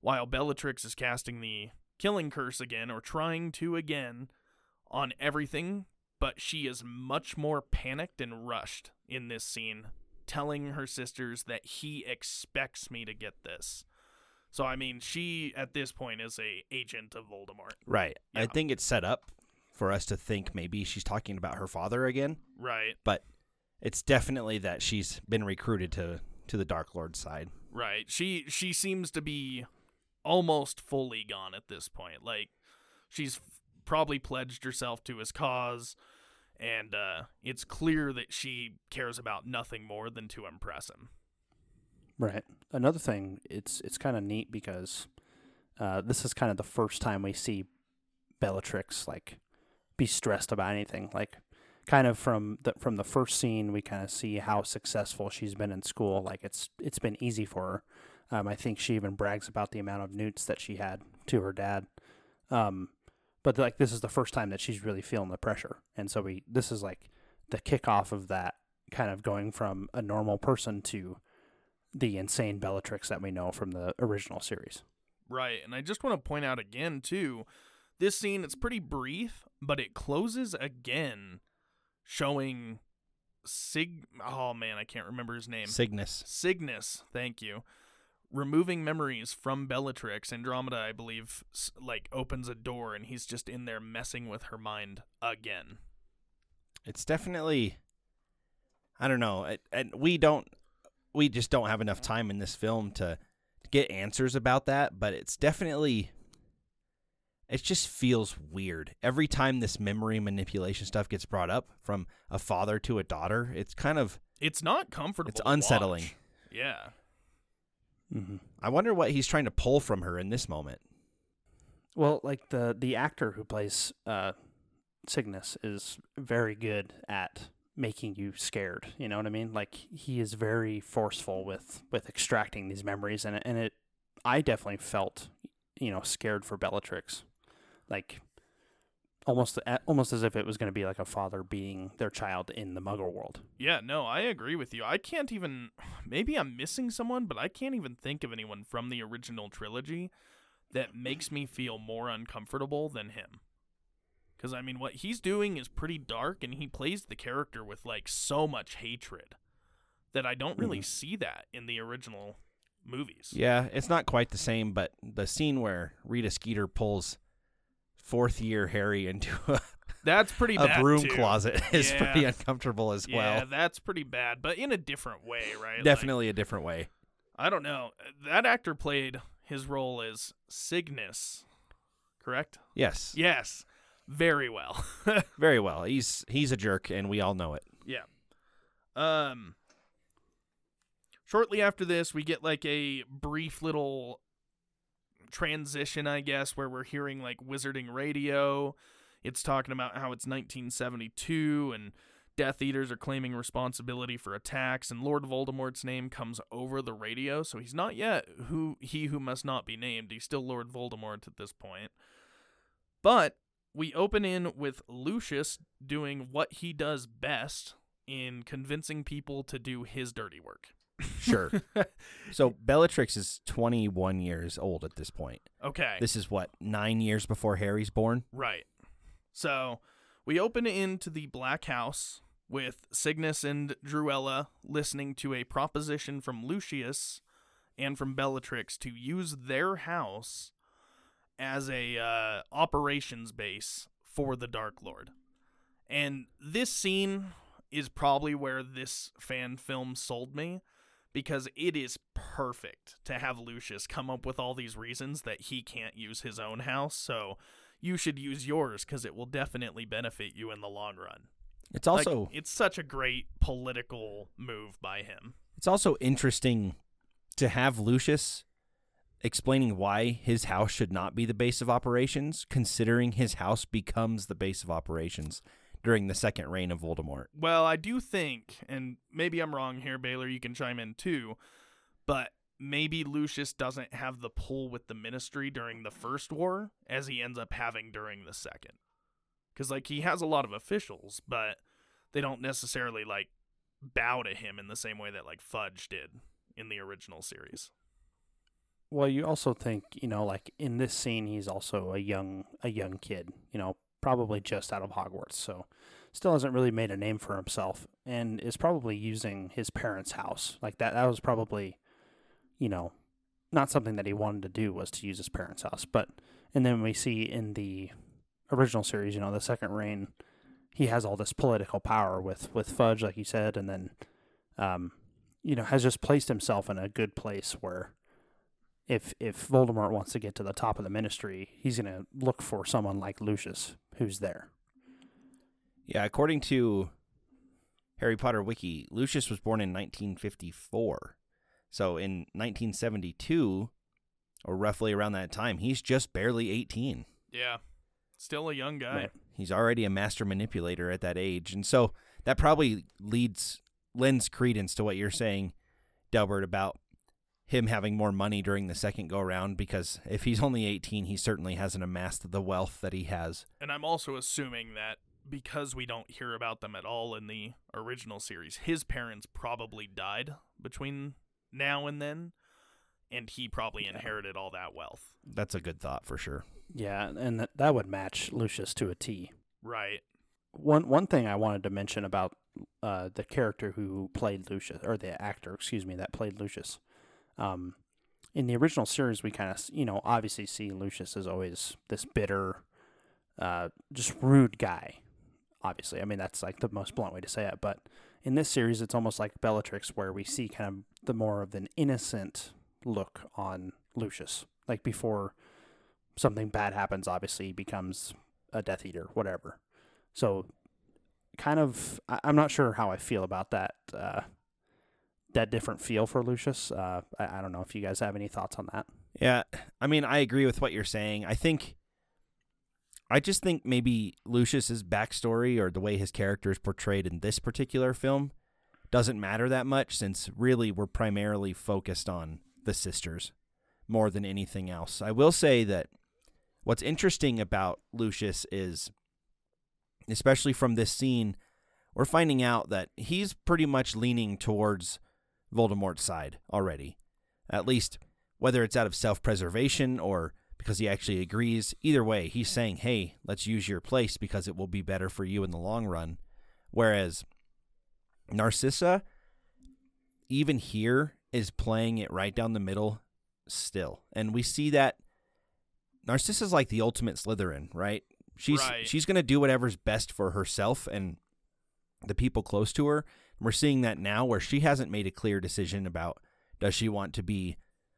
while Bellatrix is casting the killing curse again, or trying to again, on everything but she is much more panicked and rushed in this scene, telling her sisters that he expects me to get this. So I mean, she at this point is a agent of Voldemort. Right. I think it's set up for us to think maybe she's talking about her father again, Right. but it's definitely that she's been recruited to to the Dark Lord side. Right. She she seems to be almost fully gone at this point. Like she's f- probably pledged herself to his cause and uh it's clear that she cares about nothing more than to impress him. Right. Another thing, it's it's kind of neat because uh, this is kind of the first time we see Bellatrix like be stressed about anything. Like, kind of from the from the first scene, we kind of see how successful she's been in school. Like, it's it's been easy for her. Um, I think she even brags about the amount of NEWTs that she had to her dad. Um, but like this is the first time that she's really feeling the pressure, and so we this is like the kickoff of that kind of going from a normal person to the insane Bellatrix that we know from the original series. Right, and I just want to point out again too, this scene it's pretty brief, but it closes again showing Sig oh man, I can't remember his name. Cygnus. Cygnus, thank you. Removing memories from Bellatrix, Andromeda, I believe, like opens a door and he's just in there messing with her mind again. It's definitely I don't know. it- And we don't we just don't have enough time in this film to get answers about that, but it's definitely it just feels weird. Every time this memory manipulation stuff gets brought up from a father to a daughter, it's kind of It's not comfortable. it's unsettling. watch. Yeah. Mm-hmm. I wonder what he's trying to pull from her in this moment. Well, like the the actor who plays uh, Cygnus is very good at making you scared. You know what I mean? Like he is very forceful with with extracting these memories, and it, and it I definitely felt you know scared for Bellatrix, like almost almost as if it was going to be like a father beating their child in the Muggle world. Yeah, no, I agree with you. I can't even. Maybe I'm missing someone, but I can't even think of anyone from the original trilogy that makes me feel more uncomfortable than him. Because, I mean, what he's doing is pretty dark, and he plays the character with, like, so much hatred that I don't really Mhm. see that in the original movies. Yeah, it's not quite the same, but the scene where Rita Skeeter pulls fourth year Harry into a, That's pretty a broom too. closet is Yeah. pretty uncomfortable as Yeah, well. Yeah, that's pretty bad, but in a different way, right? Like, Definitely a different way. I don't know. That actor played his role as Cygnus, correct? Yes. Yes, very well. Very well. He's he's a jerk and we all know it. yeah. Um. Shortly after this, we get like a brief little transition, I guess, where we're hearing like Wizarding Radio. It's talking about how it's 1972 and Death Eaters are claiming responsibility for attacks, and Lord Voldemort's name comes over the radio, so he's not yet who he who must not be named. He's still Lord Voldemort at this point. But we open in with Lucius doing what he does best in convincing people to do his dirty work. Sure. so Bellatrix is 21 years old at this point. Okay. This is what, nine years before Harry's born? Right. So we open into the Black House with Cygnus and Druella listening to a proposition from Lucius and from Bellatrix to use their house as a uh, operations base for the Dark Lord. And this scene is probably where this fan film sold me because it is perfect to have Lucius come up with all these reasons that he can't use his own house. So you should use yours because it will definitely benefit you in the long run. It's Like, also it's such a great political move by him. it's also interesting to have Lucius explaining why his house should not be the base of operations, considering his house becomes the base of operations during the second reign of Voldemort. Well, I do think, and maybe I'm wrong here, Baylor, you can chime in too, but maybe Lucius doesn't have the pull with the ministry during the first war as he ends up having during the second. Because, like, he has a lot of officials, but they don't necessarily, like, bow to him in the same way that, like, Fudge did in the original series. Well, you also think, you know, like in this scene, he's also a young a young kid, you know, probably just out of Hogwarts, so still hasn't really made a name for himself, and is probably using his parents' house like that. That was probably, you know, not something that he wanted to do was to use his parents' house, but and then we see in the original series, you know, the second reign, he has all this political power with with Fudge, like you said, and then, um, you know, has just placed himself in a good place where if if Voldemort wants to get to the top of the ministry, he's going to look for someone like Lucius who's there. Yeah, according to Harry Potter Wiki, Lucius was born in 1954. So in 1972, or roughly around that time, he's just barely 18. Yeah. Still a young guy. Right. He's already a master manipulator at that age. And so that probably leads lends credence to what you're saying, Delbert, about him having more money during the second go around because if he's only 18, he certainly hasn't amassed the wealth that he has. And I'm also assuming that because we don't hear about them at all in the original series, his parents probably died between now and then, and he probably inherited all that wealth. That's a good thought for sure. Yeah, and that, that would match Lucius to a T. Right. One one thing I wanted to mention about uh, the character who played Lucius, or the actor, excuse me, that played Lucius. Um, in the original series, we kind of, you know, obviously see Lucius as always this bitter, uh, just rude guy. Obviously, I mean that's like the most blunt way to say it. But in this series, it's almost like Bellatrix, where we see kind of the more of an innocent look on Lucius. Like before something bad happens, obviously he becomes a Death Eater, whatever. So, kind of, I, I'm not sure how I feel about that. Uh, that different feel for Lucius. Uh, I, I don't know if you guys have any thoughts on that. Yeah, I mean, I agree with what you're saying. I think, I just think maybe Lucius's backstory or the way his character is portrayed in this particular film doesn't matter that much since really we're primarily focused on the sisters more than anything else. I will say that what's interesting about Lucius is, especially from this scene, we're finding out that he's pretty much leaning towards Voldemort's side already. At least whether it's out of self preservation or because he actually agrees, either way, he's saying, hey, let's use your place because it will be better for you in the long run. Whereas Narcissa, even here, is playing it right down the middle still. And we see that Narcissa's like the ultimate Slytherin, right? She's Right. she's gonna do whatever's best for herself and the people close to her. We're seeing that now where she hasn't made a clear decision about does she want to be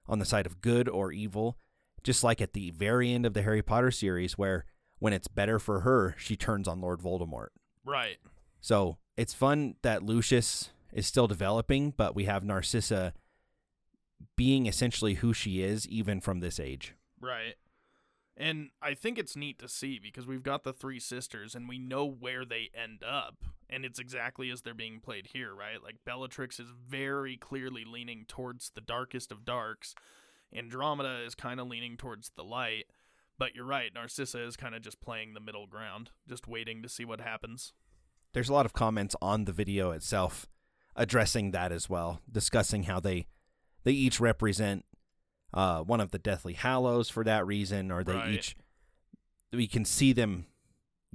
on the side of good or evil, just like at the very end of the Harry Potter series where when it's better for her, she turns on Lord Voldemort. Right. So it's fun that Lucius is still developing, but we have Narcissa being essentially who she is, even from this age. Right. And I think it's neat to see because we've got the three sisters and we know where they end up. And it's exactly as they're being played here, right? Like Bellatrix is very clearly leaning towards the darkest of darks. Andromeda is kind of leaning towards the light. But you're right, Narcissa is kind of just playing the middle ground, just waiting to see what happens. There's a lot of comments on the video itself addressing that as well, discussing how they they each represent uh, one of the Deathly Hallows for that reason, or they Right. each we can see them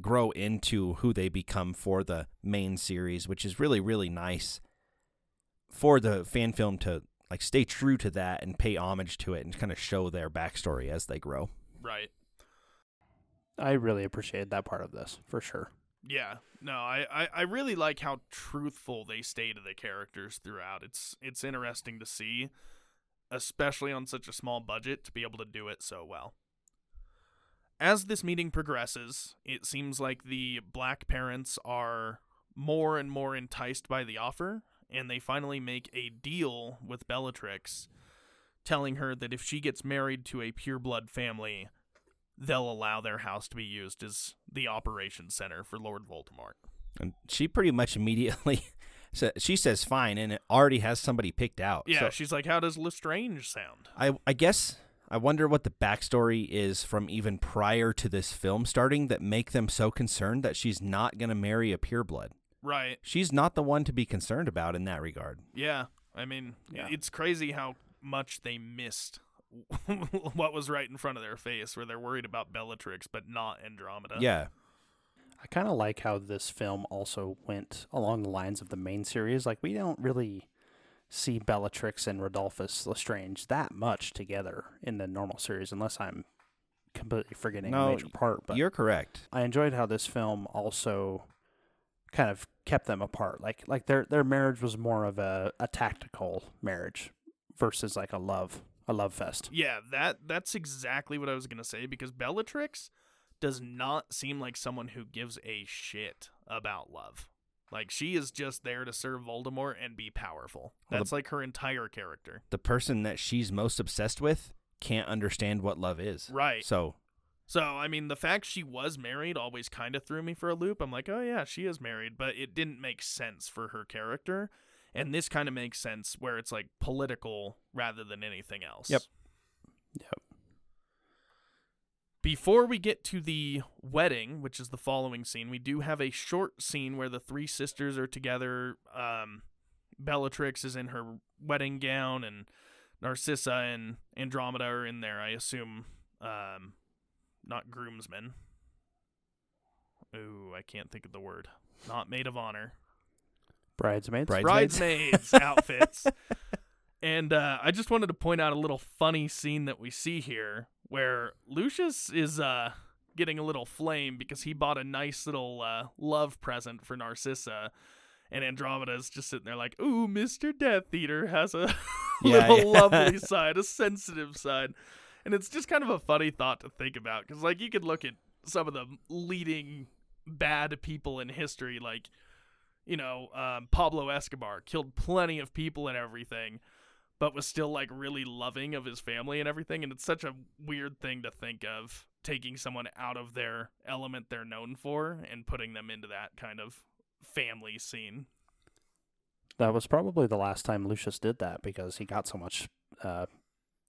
grow into who they become for the main series, which is really really nice for the fan film to like stay true to that and pay homage to it and kind of show their backstory as they grow. Right. I really appreciated that part of this for sure. Yeah, no, I, I, I really like how truthful they stay to the characters throughout. It's it's interesting to see, especially on such a small budget, to be able to do it so well. as this meeting progresses, it seems like the black parents are more and more enticed by the offer, and they finally make a deal with Bellatrix, telling her that if she gets married to a pureblood family, they'll allow their house to be used as the operations center for Lord Voldemort. And she pretty much immediately sa- she says fine, and it already has somebody picked out. Yeah, So she's like, "How does Lestrange sound?" I I guess I wonder what the backstory is from even prior to this film starting that make them so concerned that she's not gonna marry a pureblood. Right. She's not the one to be concerned about in that regard. Yeah. I mean, Yeah. it's crazy how much they missed what was right in front of their face, where they're worried about Bellatrix but not Andromeda. Yeah. I kind of like how this film also went along the lines of the main series. Like we don't really see Bellatrix and Rodolphus Lestrange that much together in the normal series, unless I'm completely forgetting No, a major part. But You're correct. I enjoyed how this film also kind of kept them apart. Like like their their marriage was more of a, a tactical marriage versus like a love a love fest. Yeah, that that's exactly what I was gonna say because Bellatrix does not seem like someone who gives a shit about love. Like she is just there to serve Voldemort and be powerful. Well, the- That's like her entire character. The person that she's most obsessed with can't understand what love is. Right. So So, I mean, the fact she was married always kind of threw me for a loop. I'm like, oh, yeah, she is married, but it didn't make sense for her character. And this kind of makes sense where it's like political rather than anything else. Yep. Yep. Before we get to the wedding, which is the following scene, we do have a short scene where the three sisters are together. Um, Bellatrix is in her wedding gown, and Narcissa and Andromeda are in there. I assume, um, not groomsmen. Ooh, I can't think of the word. Not maid of honor. Bridesmaids. Bridesmaids. Bridesmaids outfits. And uh, I just wanted to point out a little funny scene that we see here where Lucius is uh, getting a little flame because he bought a nice little uh, love present for Narcissa. And Andromeda's just sitting there like, ooh, Mr. Death Eater has a Yeah, little yeah. lovely side, a sensitive side. And it's just kind of a funny thought to think about because, like, you could look at some of the leading bad people in history, like, you know, um, Pablo Escobar killed plenty of people and everything, but was still like really loving of his family and everything. And it's such a weird thing to think of taking someone out of their element they're known for and putting them into that kind of family scene. That was probably the last time Lucius did that because he got so much. Uh,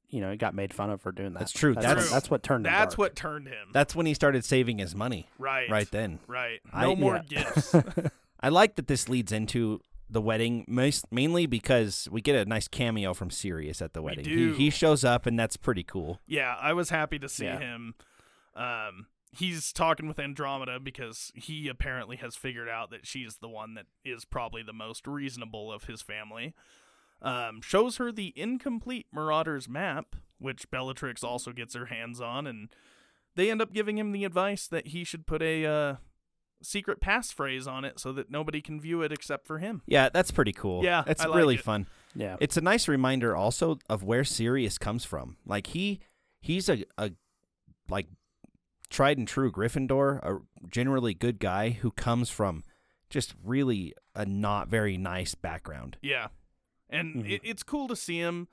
you know, he got made fun of for doing that. That's true. That's, That's- what, that's what turned him That's what turned him. that's when he started saving his money. right. Right then. Right. I- No more yeah. gifts. I like that this leads into the wedding, most, mainly because we get a nice cameo from Sirius at the We wedding. do. He, he shows up, and that's pretty cool. Yeah, I was happy to see Yeah. him. Um, he's talking with Andromeda because he apparently has figured out that she's the one that is probably the most reasonable of his family. Um, shows her the incomplete Marauders map, which Bellatrix also gets her hands on, and they end up giving him the advice that he should put a uh, secret passphrase on it so that nobody can view it except for him. Yeah, that's pretty cool. Yeah, it's I like really it. fun. yeah. It's a nice reminder also of where Sirius comes from. Like he he's a, a like tried and true Gryffindor, a generally good guy who comes from just really a not very nice background. Yeah. And Mhm. it, it's cool to see him.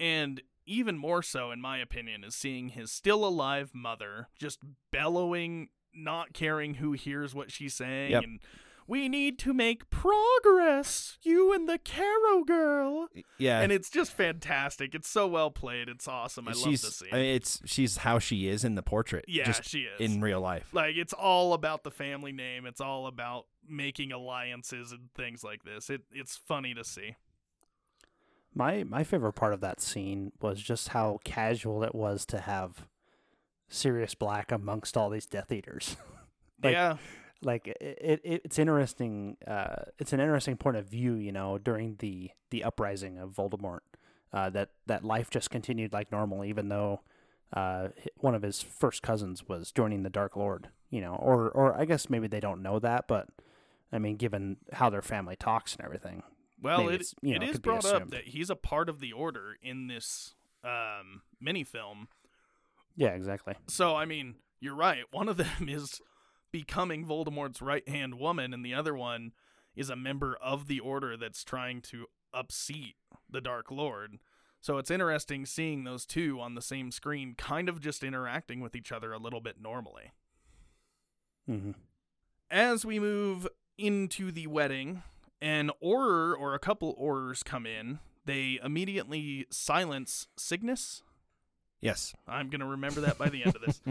And even more so, in my opinion, is seeing his still alive mother just bellowing, not caring who hears what she's saying. Yep. And we need to make progress, you and the Carrow girl. Yeah. And it's just fantastic. It's so well played. It's awesome. I love she's the scene. I mean, it's she's how she is in the portrait. yeah, just she is. in real life. like it's all about the family name. It's all about making alliances and things like this. It it's funny to see. My my favorite part of that scene was just how casual it was to have Sirius Black amongst all these Death Eaters. Like, yeah. like it, it it's interesting. Uh, it's an interesting point of view, you know, during the the uprising of Voldemort. Uh, that that life just continued like normal, even though uh, one of his first cousins was joining the Dark Lord. You know, or or I guess maybe they don't know that, but I mean, given how their family talks and everything, Well, it, it's, you know, is could be brought up that he's a part of the order in this um, mini film. Yeah, exactly. So, I mean, you're right. One of them is becoming Voldemort's right hand woman, and the other one is a member of the Order that's trying to upseat the Dark Lord. So it's interesting seeing those two on the same screen, kind of just interacting with each other a little bit normally. Mm-hmm. As we move into the wedding, an Auror or a couple Aurors come in. They immediately silence Cygnus. Yes. I'm gonna remember that by the end of this.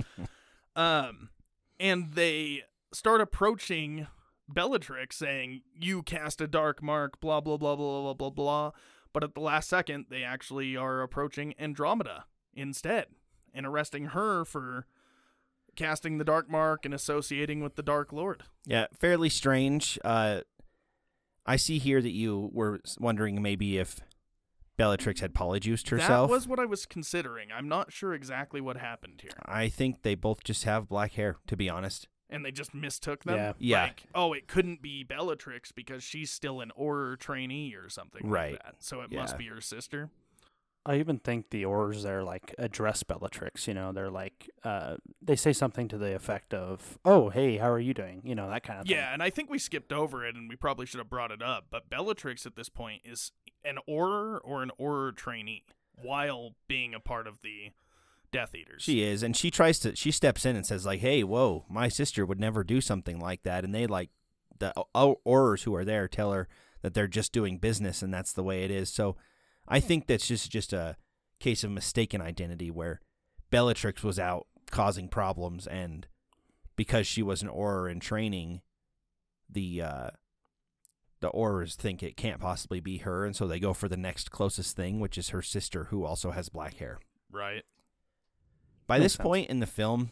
Um, and they start approaching Bellatrix, saying, "You cast a dark mark." Blah blah blah blah blah blah blah. But at the last second, they actually are approaching Andromeda instead and arresting her for casting the dark mark and associating with the Dark Lord. Yeah, fairly strange. Uh, I see here that you were wondering maybe if Bellatrix had polyjuiced herself. That was what I was considering. I'm not sure exactly what happened here. I think they both just have black hair, to be honest. And they just mistook them? Yeah. Yeah. Like, oh, it couldn't be Bellatrix because she's still an Auror trainee or something Right. like that. So it Yeah. must be her sister. I even think the Aurors there like address Bellatrix. You know, they're like uh, they say something to the effect of, "Oh, hey, how are you doing?" You know, that kind of thing. Yeah, and I think we skipped over it and we probably should have brought it up. But Bellatrix at this point is an Auror or an Auror trainee while being a part of the Death Eaters. She is, and she tries to. She steps in and says, "Like, hey, whoa, my sister would never do something like that." And they like the Aurors who are there tell her that they're just doing business, and that's the way it is. So, I think that's just just a case of mistaken identity where Bellatrix was out causing problems, and because she was an Auror in training, the uh, the Aurors think it can't possibly be her, and so they go for the next closest thing, which is her sister, who also has black hair. Right. By Makes this sense. point in the film,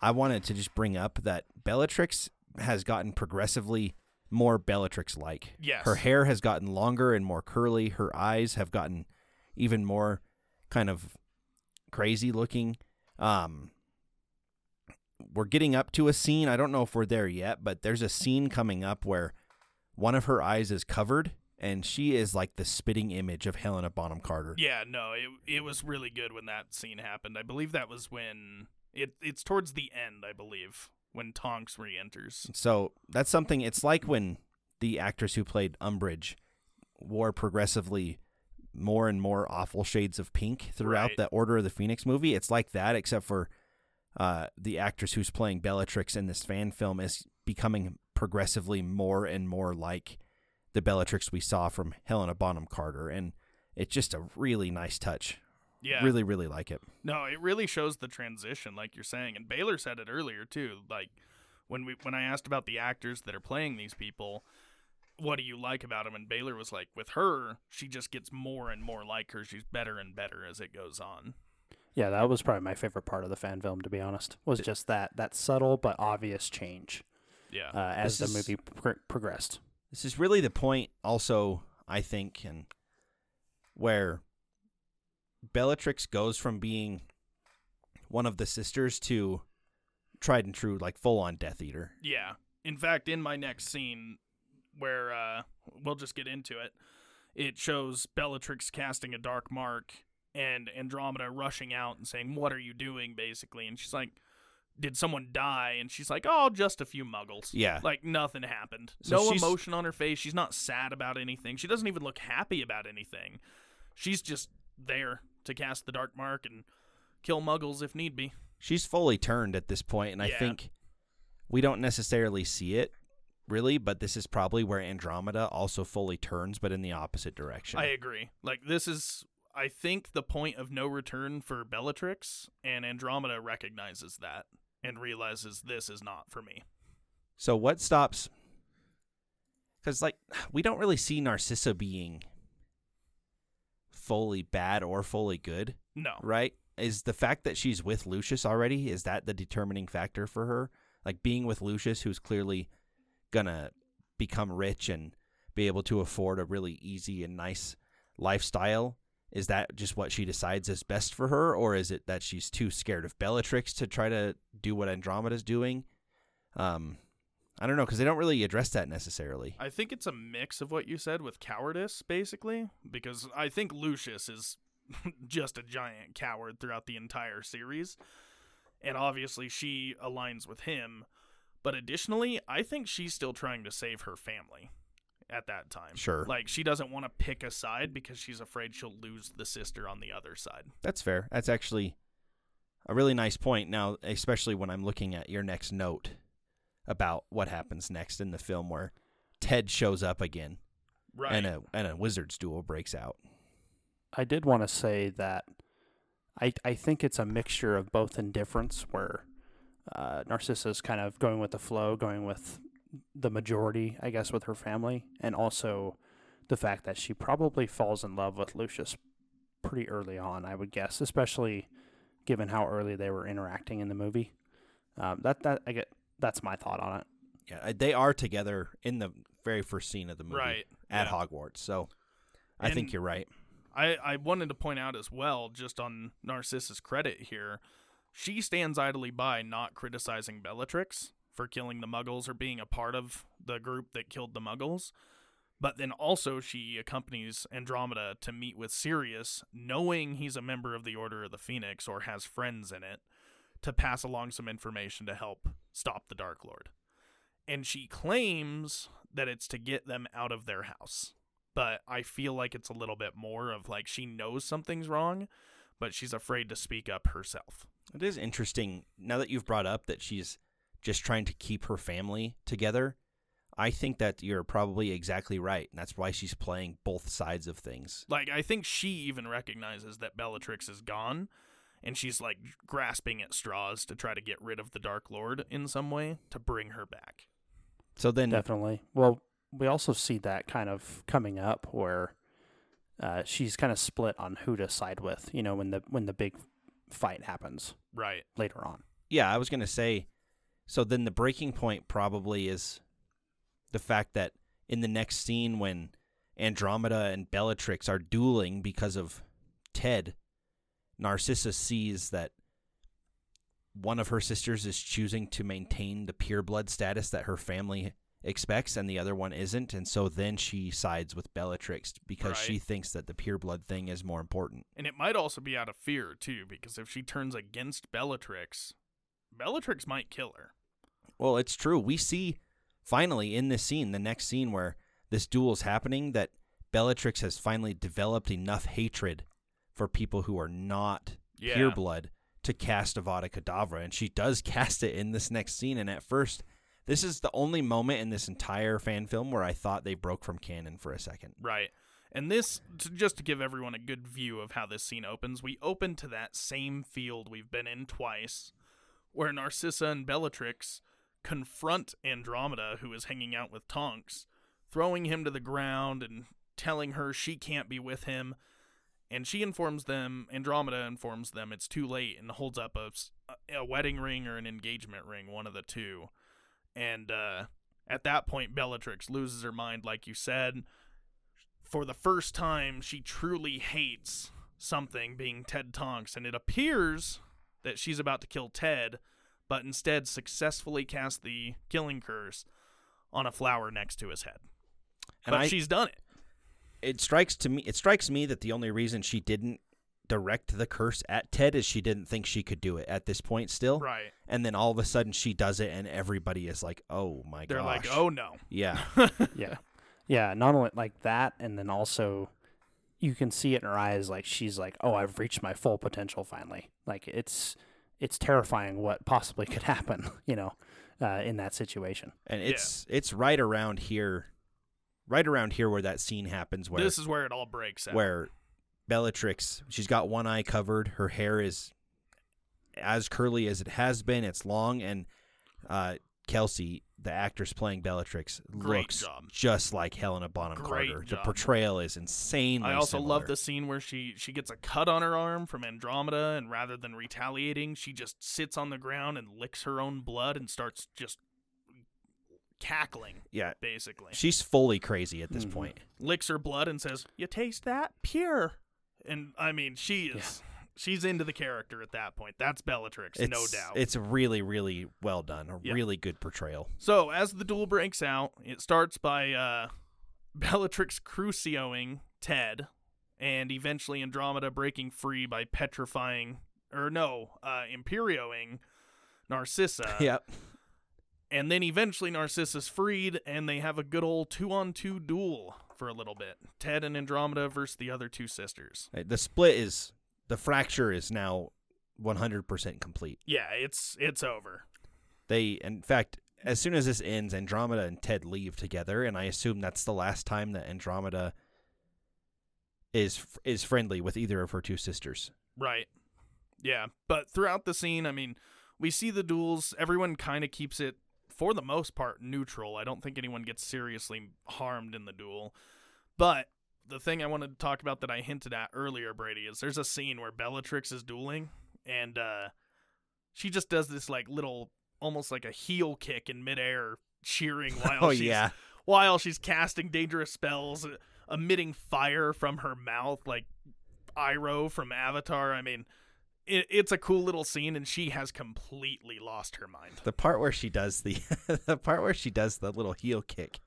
I wanted to just bring up that Bellatrix has gotten progressively more Bellatrix like. Yes. Her hair has gotten longer and more curly. Her eyes have gotten even more kind of crazy looking. Um we're getting up to a scene. I don't know if we're there yet, but there's a scene coming up where one of her eyes is covered and she is like the spitting image of Helena Bonham Carter. Yeah, no, it it was really good when that scene happened. I believe that was when it it's towards the end, I believe, when Tonks re-enters. So that's something. It's like when the actress who played Umbridge wore progressively more and more awful shades of pink throughout Right. the Order of the Phoenix movie. It's like that, except for uh, the actress who's playing Bellatrix in this fan film is becoming progressively more and more like the Bellatrix we saw from Helena Bonham Carter, and it's just a really nice touch. Yeah. Really, really like it. No, it really shows the transition, like you're saying. And Baylor said it earlier too. Like when we when I asked about the actors that are playing these people, what do you like about them? And Baylor was like, with her, she just gets more and more like her. She's better and better as it goes on. Yeah, that was probably my favorite part of the fan film, to be honest. Was just that that subtle but obvious change Yeah. uh, as This the is- movie pro- progressed. This is really the point, also, I think, and where Bellatrix goes from being one of the sisters to tried and true, like full on Death Eater. Yeah. In fact, in my next scene, where uh, we'll just get into it, it shows Bellatrix casting a dark mark and Andromeda rushing out and saying, "What are you doing?" Basically, and she's like, "Did someone die?" And she's like, "Oh, just a few muggles." Yeah. Like nothing happened. So no she's- emotion on her face. She's not sad about anything. She doesn't even look happy about anything. She's just there to cast the dark mark and kill muggles if need be. She's fully turned at this point, and I Yeah. think we don't necessarily see it really, but this is probably where Andromeda also fully turns, but in the opposite direction. I agree. Like this is I think the point of no return for Bellatrix and Andromeda recognizes that and realizes this is not for me. So what stops? Because like we don't really see Narcissa being fully bad or fully good, No. right? Is the fact that she's with Lucius already is that the determining factor for her? Like being with Lucius, who's clearly gonna become rich and be able to afford a really easy and nice lifestyle. Is that just what she decides is best for her, or is it that she's too scared of Bellatrix to try to do what Andromeda's doing? Um, I don't know because they don't really address that necessarily. I think it's a mix of what you said with cowardice basically because I think Lucius is just a giant coward throughout the entire series. and obviously she aligns with him. But additionally, I think she's still trying to save her family at that time. Sure. Like she doesn't want to pick a side because she's afraid she'll lose the sister on the other side. That's fair. That's actually a really nice point. Now, especially when I'm looking at your next note about what happens next in the film, where Ted shows up again Right. and a and a wizard's duel breaks out. I did want to say that I I think it's a mixture of both indifference, where uh, Narcissa's kind of going with the flow, going with the majority, I guess, with her family, and also the fact that she probably falls in love with Lucius pretty early on. I would guess, especially given how early they were interacting in the movie. Um, that that I get that's my thought on it. Yeah, they are together in the very first scene of the movie right. at yeah. Hogwarts. So I think you're right. I, I wanted to point out as well, just on Narcissa's credit here, she stands idly by not criticizing Bellatrix for killing the Muggles or being a part of the group that killed the Muggles. But then also she accompanies Andromeda to meet with Sirius, knowing he's a member of the Order of the Phoenix or has friends in it, to pass along some information to help stop the Dark Lord. And she claims that it's to get them out of their house but I feel like it's a little bit more of like she knows something's wrong, but she's afraid to speak up herself. It is interesting now that you've brought up that she's just trying to keep her family together. I think that you're probably exactly right. And that's why she's playing both sides of things. Like I think she even recognizes that Bellatrix is gone and she's like grasping at straws to try to get rid of the Dark Lord in some way to bring her back. So then Definitely. Well, we also see that kind of coming up where uh, she's kind of split on who to side with. You know, when the when the big fight happens Right. later on. yeah, I was going to say so then the breaking point probably is the fact that in the next scene when Andromeda and Bellatrix are dueling because of Ted, Narcissa sees that one of her sisters is choosing to maintain the pure blood status that her family expects and the other one isn't and so then she sides with Bellatrix because she thinks that the pure blood thing is more important. And it might also be out of fear too, because if she turns against Bellatrix, Bellatrix might kill her. Well, it's true. We see finally in this scene, the next scene where this duel is happening, that Bellatrix has finally developed enough hatred for people who are not Yeah. pure blood to cast Avada Kedavra, and she does cast it in this next scene. And at first, this is the only moment in this entire fan film where I thought they broke from canon for a second. Right. And this, just to give everyone a good view of how this scene opens, we open to that same field we've been in twice, where Narcissa and Bellatrix confront Andromeda, who is hanging out with Tonks, throwing him to the ground and telling her she can't be with him. And she informs them, Andromeda informs them it's too late and holds up a, a wedding ring or an engagement ring, one of the two. And uh, at that point, Bellatrix loses her mind, like you said for the first time, she truly hates something being Ted Tonks, and it appears that she's about to kill Ted, but instead successfully cast the killing curse on a flower next to his head. And but I, she's done it. it strikes to me it strikes me that the only reason she didn't direct the curse at Ted is she didn't think she could do it at this point still. Right. And then all of a sudden she does it and everybody is like, "Oh my god!" They're gosh." like, oh no. Yeah. yeah. Yeah. Not only like that, and then also you can see it in her eyes like she's like, Oh, I've reached my full potential finally. Like it's it's terrifying what possibly could happen, you know, uh, in that situation. And Yeah. it's it's right around here right around here where that scene happens where this is where it all breaks out. where Bellatrix, she's got one eye covered, her hair is as curly as it has been, it's long and uh Kelsey, the actress playing Bellatrix, Great looks job. just like Helena Bonham Great Carter. job. The portrayal is insanely I also love the scene where she she gets a cut on her arm from Andromeda, and rather than retaliating, she just sits on the ground and licks her own blood and starts just cackling, Yeah, basically. she's fully crazy at this Mhm. point. Licks her blood and says, "You taste that? Pure." And I mean, she is she's into the character at that point. That's Bellatrix, It's, no doubt. It's really, really well done. A Yeah. really good portrayal. So as the duel breaks out, it starts by uh, Bellatrix crucioing Ted, and eventually Andromeda breaking free by petrifying, or no, uh, imperioing Narcissa. yep. And then eventually Narcissa's freed, and they have a good old two on two duel for a little bit. Ted and Andromeda versus the other two sisters. The split is the fracture is now 100% complete. Yeah, it's it's over. They, in fact, as soon as this ends, Andromeda and Ted leave together, and I assume that's the last time that Andromeda is is friendly with either of her two sisters. Right. Yeah, but throughout the scene, I mean, we see the duels. Everyone kind of keeps it, for the most part, neutral. I don't think anyone gets seriously harmed in the duel. But the thing I wanted to talk about that I hinted at earlier, Brady, is there's a scene where Bellatrix is dueling, and uh, she just does this like little, almost like a heel kick in midair, cheering while oh she's yeah, while she's casting dangerous spells, emitting fire from her mouth, like Iroh from Avatar. I mean, it, it's a cool little scene, and she has completely lost her mind. the part where she does the the part where she does the little heel kick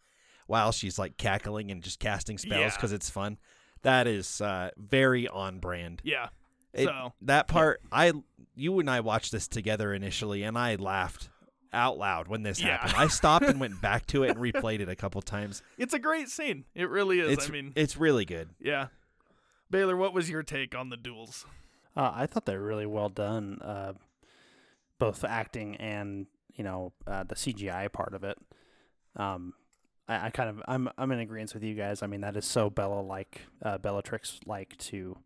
while she's like cackling and just casting spells Yeah. because it's fun. That is uh, very on brand. Yeah. It- so that part, I you and I watched this together initially, and I laughed out loud when this Yeah. happened. I stopped and went back to it and replayed it a couple times. it's a great scene. It really is. It's I mean, it's really good. yeah. Baylor, what was your take on the duels? Uh, I thought they were really well done, uh, both acting and you know uh, the CGI part of it. Um, I, I kind of I'm I'm in agreement with you guys. I mean that is so Bella like uh, Bellatrix like to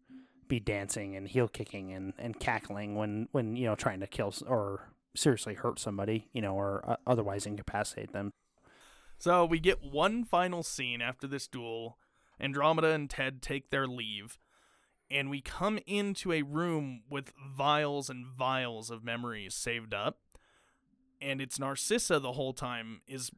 be dancing and heel kicking and, and cackling when when you know trying to kill or seriously hurt somebody you know or uh, otherwise incapacitate them. So we get one final scene after this duel. Andromeda and Ted take their leave, and we come into a room with vials and vials of memories saved up. And it's Narcissa the whole time. Is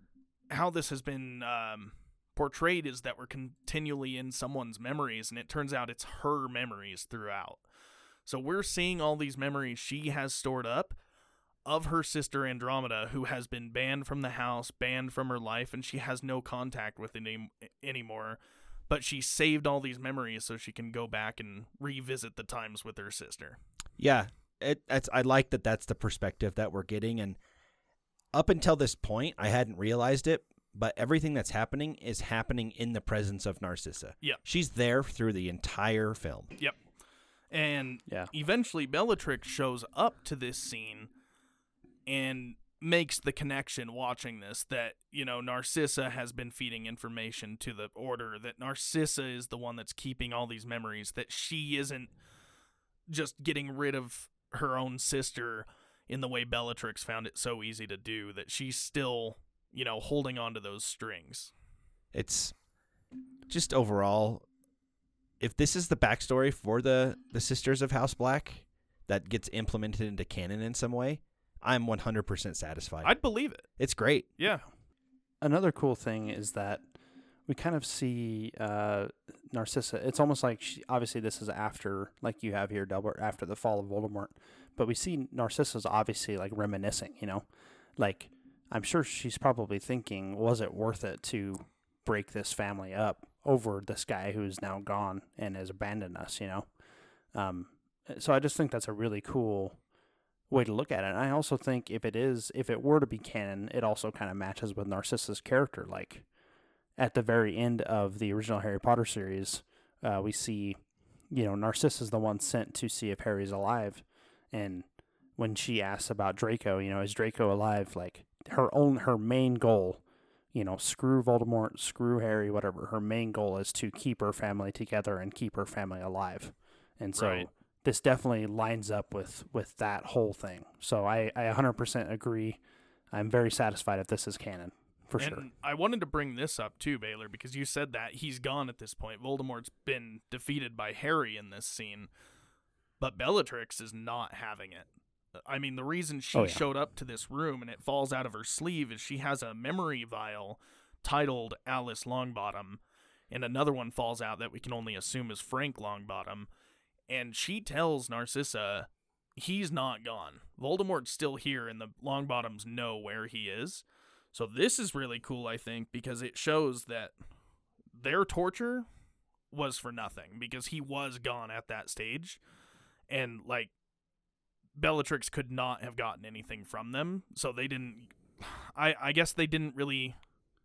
how this has been um, portrayed is that we're continually in someone's memories, and it turns out it's her memories throughout. So we're seeing all these memories she has stored up of her sister Andromeda, who has been banned from the house, banned from her life, and she has no contact with it any- anymore. But she saved all these memories so she can go back and revisit the times with her sister. Yeah, it, it's, I like that. That's the perspective that we're getting, and up until this point, I hadn't realized it. But everything that's happening is happening in the presence of Narcissa. Yeah. she's there through the entire film. Yep. And Yeah. eventually, Bellatrix shows up to this scene and makes the connection watching this that, you know, Narcissa has been feeding information to the Order, that Narcissa is the one that's keeping all these memories, that she isn't just getting rid of her own sister in the way Bellatrix found it so easy to do, that she's still, you know, holding on to those strings. It's just overall, if this is the backstory for the the Sisters of House Black that gets implemented into canon in some way, I'm 100% satisfied. I'd believe it. it's great. Yeah. another cool thing is that we kind of see uh, Narcissa. It's almost like she, obviously this is after, like you have here, Delbert, after the fall of Voldemort. But we see Narcissa's obviously like reminiscing. You know, like I'm sure she's probably thinking, was it worth it to break this family up over this guy who's now gone and has abandoned us? You know, um, so I just think that's a really cool way to look at it. And I also think if it is, if it were to be canon, it also kind of matches with Narcissa's character. Like at the very end of the original Harry Potter series, uh, we see, you know, Narcissa's the one sent to see if Harry's alive, and when she asks about Draco, you know, is Draco alive? Like her own, her main goal, you know, screw Voldemort, screw Harry, whatever. Her main goal is to keep her family together and keep her family alive, and so Right. this definitely lines up with with that whole thing. So I I 100% agree. I'm very satisfied if this is canon for and sure. I wanted to bring this up too, Baylor, because you said that he's gone at this point. Voldemort's been defeated by Harry in this scene, but Bellatrix is not having it. I mean, the reason she Oh, yeah. showed up to this room and it falls out of her sleeve is she has a memory vial titled Alice Longbottom, and another one falls out that we can only assume is Frank Longbottom. And she tells Narcissa he's not gone. Voldemort's still here, and the Longbottoms know where he is. So this is really cool, I think, because it shows that their torture was for nothing because he was gone at that stage. And like Bellatrix could not have gotten anything from them, so they didn't. I I guess they didn't really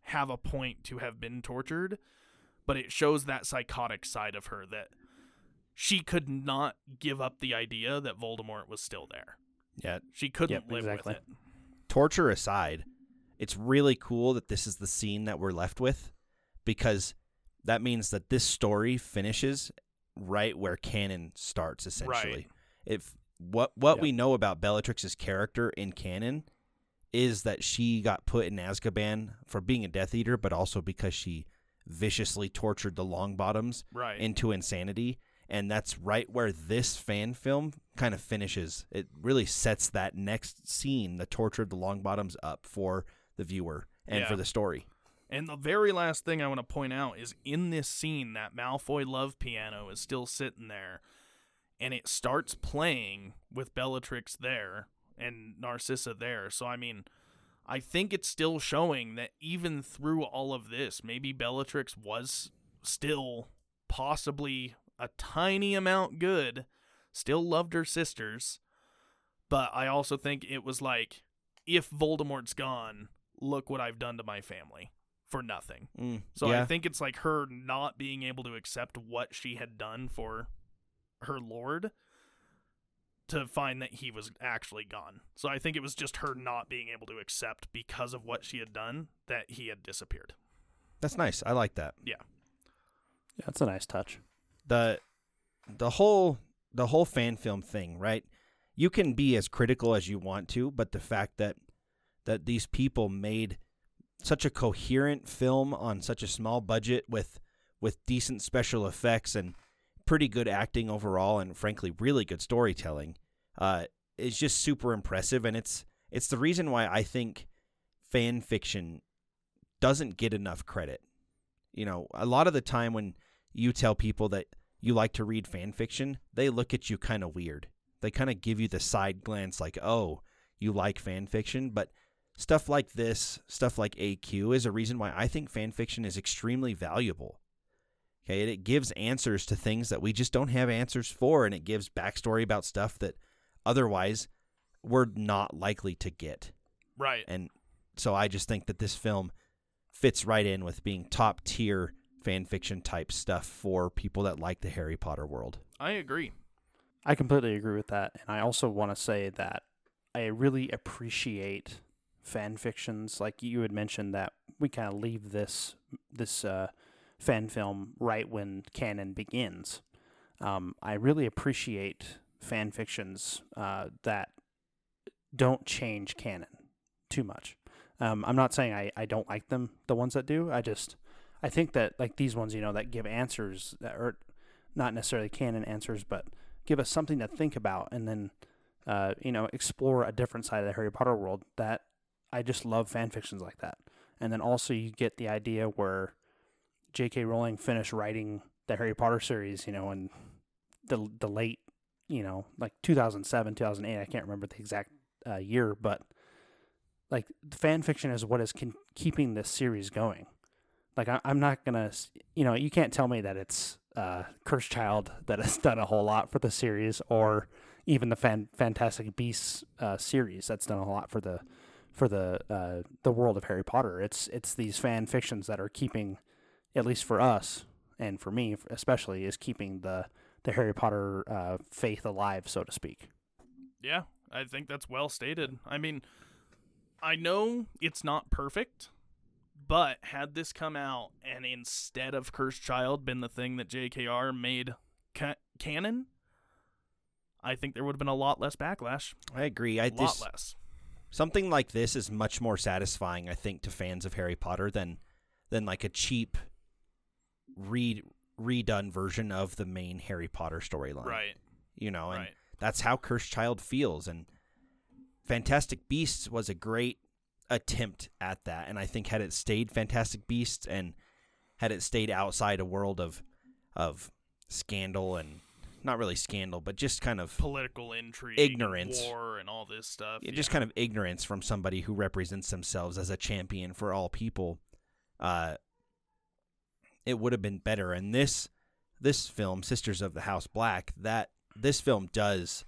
have a point to have been tortured, but it shows that psychotic side of her that she could not give up the idea that Voldemort was still there. Yeah. She couldn't Yep, live exactly. with it. Torture aside, it's really cool that this is the scene that we're left with because that means that this story finishes right where canon starts essentially. Right. If what what Yep. we know about Bellatrix's character in canon is that she got put in Azkaban for being a Death Eater, but also because she viciously tortured the Longbottoms Right. into insanity. And that's right where this fan film kind of finishes. It really sets that next scene, the torture of the Longbottoms, up for the viewer and Yeah. for the story. And the very last thing I want to point out is in this scene, that Malfoy love piano is still sitting there, and it starts playing with Bellatrix there and Narcissa there. So, I mean, I think it's still showing that even through all of this, maybe Bellatrix was still possibly a tiny amount good, still loved her sisters, but I also think it was like, if Voldemort's gone, look what I've done to my family for nothing. Mm, So yeah. I think it's like her not being able to accept what she had done for her lord to find that he was actually gone. So I think it was just her not being able to accept because of what she had done that he had disappeared. that's nice. I like that. Yeah, that's a nice touch. the the whole the whole fan film thing, right? You can be as critical as you want to, but the fact that that these people made such a coherent film on such a small budget with with decent special effects and pretty good acting overall and frankly really good storytelling uh is just super impressive and it's it's the reason why I think fan fiction doesn't get enough credit. You know, a lot of the time when you tell people that you like to read fan fiction, they look at you kind of weird. They kind of give you the side glance like, "Oh, you like fan fiction?" But stuff like this, stuff like AQ is a reason why I think fan fiction is extremely valuable. Okay, and it gives answers to things that we just don't have answers for and it gives backstory about stuff that otherwise we're not likely to get. Right. And so I just think that this film fits right in with being top tier fan fiction type stuff for people that like the Harry Potter world. I agree. I completely agree with that, and I also want to say that I really appreciate fan fictions. Like you had mentioned, that we kind of leave this this uh, fan film right when canon begins. Um, I really appreciate fan fictions uh, that don't change canon too much. Um, I'm not saying I, I don't like them, the ones that do. I just I think that like these ones, you know, that give answers that are not necessarily canon answers, but give us something to think about, and then uh, you know explore a different side of the Harry Potter world. That I just love fan fictions like that, and then also you get the idea where J.K. Rowling finished writing the Harry Potter series, you know, in the the late, you know, like 2007, 2008. I can't remember the exact uh, year, but like fan fiction is what is con- keeping this series going. Like I, I'm not gonna, you know, you can't tell me that it's uh, Cursed Child that has done a whole lot for the series, or even the fan- Fantastic Beasts uh, series that's done a lot for the for the uh, the world of Harry Potter. It's it's these fan fictions that are keeping, at least for us and for me especially, is keeping the the Harry Potter uh, faith alive, so to speak. Yeah, I think that's well stated. I mean, I know it's not perfect, but had this come out and instead of Cursed Child been the thing that JKR made ca- canon, I think there would have been a lot less backlash. I agree. I A lot just less. Something like this is much more satisfying, I think, to fans of Harry Potter than than like a cheap re redone version of the main Harry Potter storyline. Right, You know, and right. that's how Cursed Child feels. And Fantastic Beasts was a great attempt at that. And I think had it stayed Fantastic Beasts and had it stayed outside a world of of scandal and not really scandal, but just kind of Political intrigue, Ignorance. war, and all this stuff. yeah, just kind of ignorance from somebody who represents themselves as a champion for all people, uh, it would have been better. And this this film, Sisters of the House Black, that this film does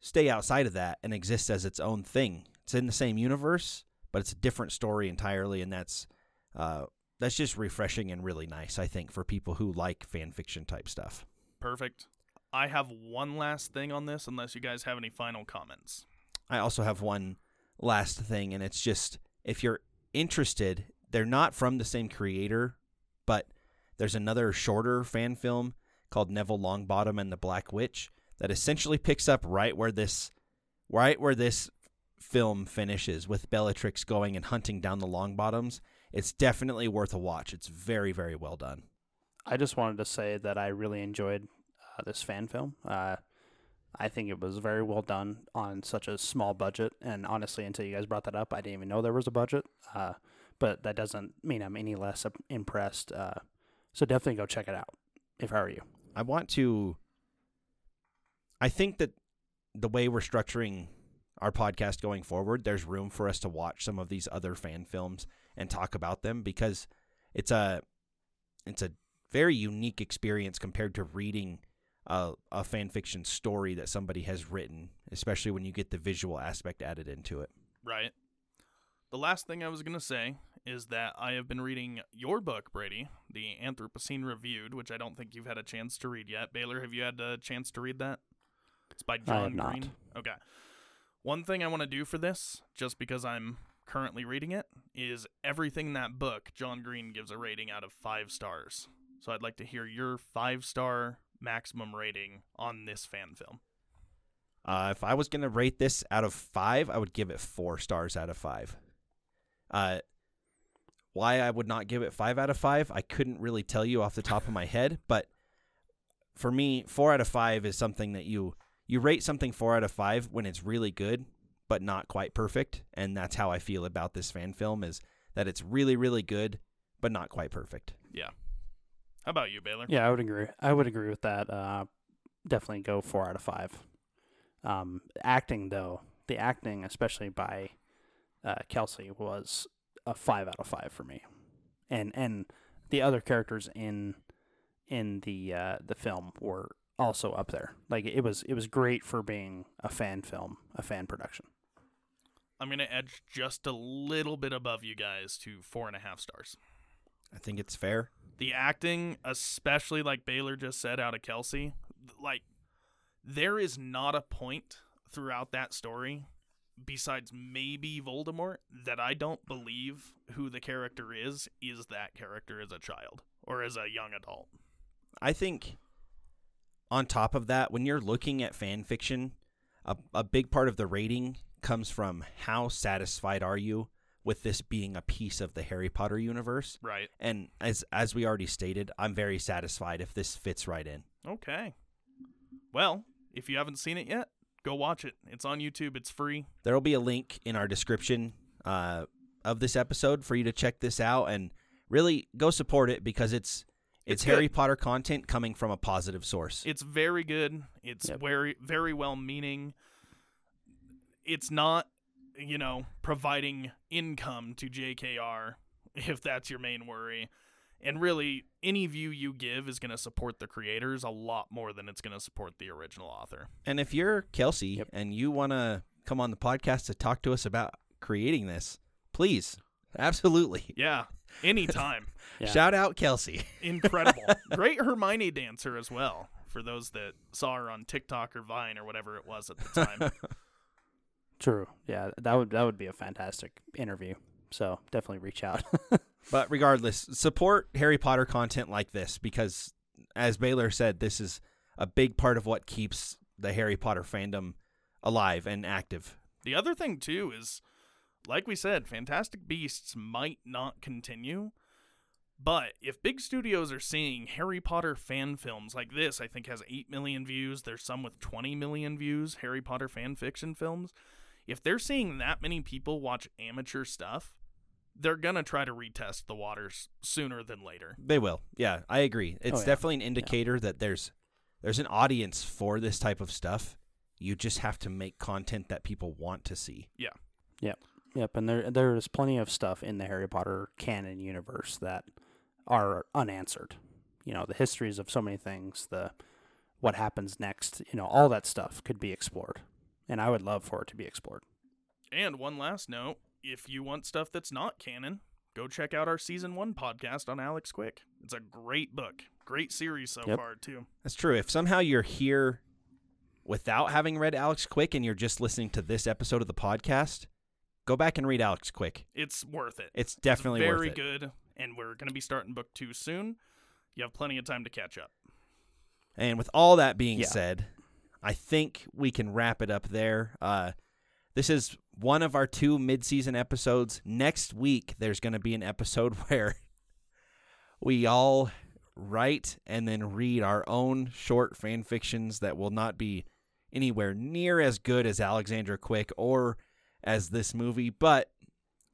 stay outside of that and exists as its own thing. It's in the same universe, but it's a different story entirely, and that's uh, that's just refreshing and really nice. I think for people who like fan fiction type stuff. Perfect. I have one last thing on this, unless you guys have any final comments. I also have one last thing, and it's just if you're interested, they're not from the same creator, but there's another shorter fan film called Neville Longbottom and the Black Witch that essentially picks up right where this right where this film finishes with Bellatrix going and hunting down the Longbottoms. It's definitely worth a watch. It's very very well done. I just wanted to say that I really enjoyed uh, this fan film. Uh, I think it was very well done on such a small budget. And honestly, until you guys brought that up, I didn't even know there was a budget. Uh, but that doesn't mean I'm any less impressed. Uh, so definitely go check it out if I were you. I want to. I think that the way we're structuring our podcast going forward, there's room for us to watch some of these other fan films and talk about them because it's a it's a very unique experience compared to reading a, a fan fiction story that somebody has written, especially when you get the visual aspect added into it. Right. The last thing I was going to say is that I have been reading your book, Brady, The Anthropocene Reviewed, which I don't think you've had a chance to read yet. Baylor, have you had a chance to read that? It's by John not. Green. Okay. One thing I want to do for this, just because I'm currently reading it, is everything in that book, John Green gives a rating out of five stars. So I'd like to hear your five star maximum rating on this fan film. Uh, if I was going to rate this out of five, I would give it four stars out of five. Uh, why I would not give it five out of five, I couldn't really tell you off the top of my head. But for me, four out of five is something that you you rate something four out of five when it's really good, but not quite perfect. And that's how I feel about this fan film is that it's really, really good, but not quite perfect. Yeah. How about you, Baylor? Yeah, I would agree. I would agree with that. Uh, definitely go four out of five. Um, acting though, the acting, especially by uh, Kelsey, was a five out of five for me, and and the other characters in in the uh, the film were also up there. Like it was it was great for being a fan film, a fan production. I'm gonna edge just a little bit above you guys to four and a half stars. I think it's fair. The acting, especially like Baylor just said out of Kelsey, like there is not a point throughout that story besides maybe Voldemort that I don't believe who the character is is that character as a child or as a young adult. I think on top of that, when you're looking at fan fiction, a, a big part of the rating comes from how satisfied are you with this being a piece of the Harry Potter universe. Right. And as as we already stated, I'm very satisfied if this fits right in. Okay. Well, if you haven't seen it yet, go watch it. It's on YouTube. It's free. There will be a link in our description uh, of this episode for you to check this out and really go support it because it's it's, It's Harry good. Potter content coming from a positive source. It's very good. It's Yep. very very well meaning. It's not, you know, providing income to JKR if that's your main worry. And really, any view you give is going to support the creators a lot more than it's going to support the original author. And if you're Kelsey Yep. and you want to come on the podcast to talk to us about creating this, please, absolutely. Yeah, anytime. Yeah. Shout out Kelsey. Incredible. Great Hermione dancer as well, for those that saw her on TikTok or Vine or whatever it was at the time. True. Yeah, that would that would be a fantastic interview. So definitely reach out. But regardless, support Harry Potter content like this because, as Baylor said, this is a big part of what keeps the Harry Potter fandom alive and active. The other thing too is, like we said, Fantastic Beasts might not continue. But if big studios are seeing Harry Potter fan films like this, I think has 8 million views, there's some with 20 million views, Harry Potter fan fiction films. If they're seeing that many people watch amateur stuff, they're going to try to retest the waters sooner than later. They will. Yeah, I agree. Oh, it's yeah. definitely an indicator that there's there's an audience for this type of stuff. You just have to make content that people want to see. Yeah. Yep. Yep, and there there is plenty of stuff in the Harry Potter canon universe that are unanswered. You know, the histories of so many things, the what happens next, you know, all that stuff could be explored. And I would love for it to be explored. And one last note if you want stuff that's not canon, go check out our season one podcast on Alex Quick. It's a great book, great series so Yep. far, too. That's true. If somehow you're here without having read Alex Quick and you're just listening to this episode of the podcast, go back and read Alex Quick. It's worth it. It's definitely it's very worth it. good, and we're going to be starting book two soon. You have plenty of time to catch up. And with all that being Yeah. said, I think we can wrap it up there. Uh, this is one of our two mid-season episodes. Next week, there's going to be an episode where we all write and then read our own short fan fictions that will not be anywhere near as good as Alexandra Quick or as this movie, but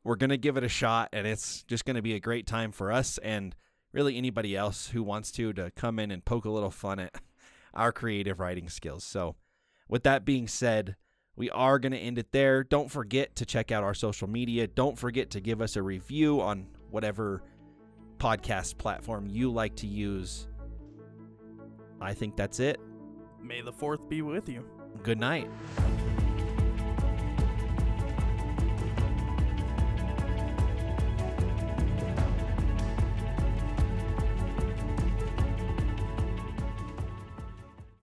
we're going to give it a shot, and it's just going to be a great time for us and really anybody else who wants to to come in and poke a little fun at our creative writing skills. So, with that being said, we are going to end it there. Don't forget to check out our social media. Don't forget to give us a review on whatever podcast platform you like to use. I think that's it. May the 4th be with you. Good night.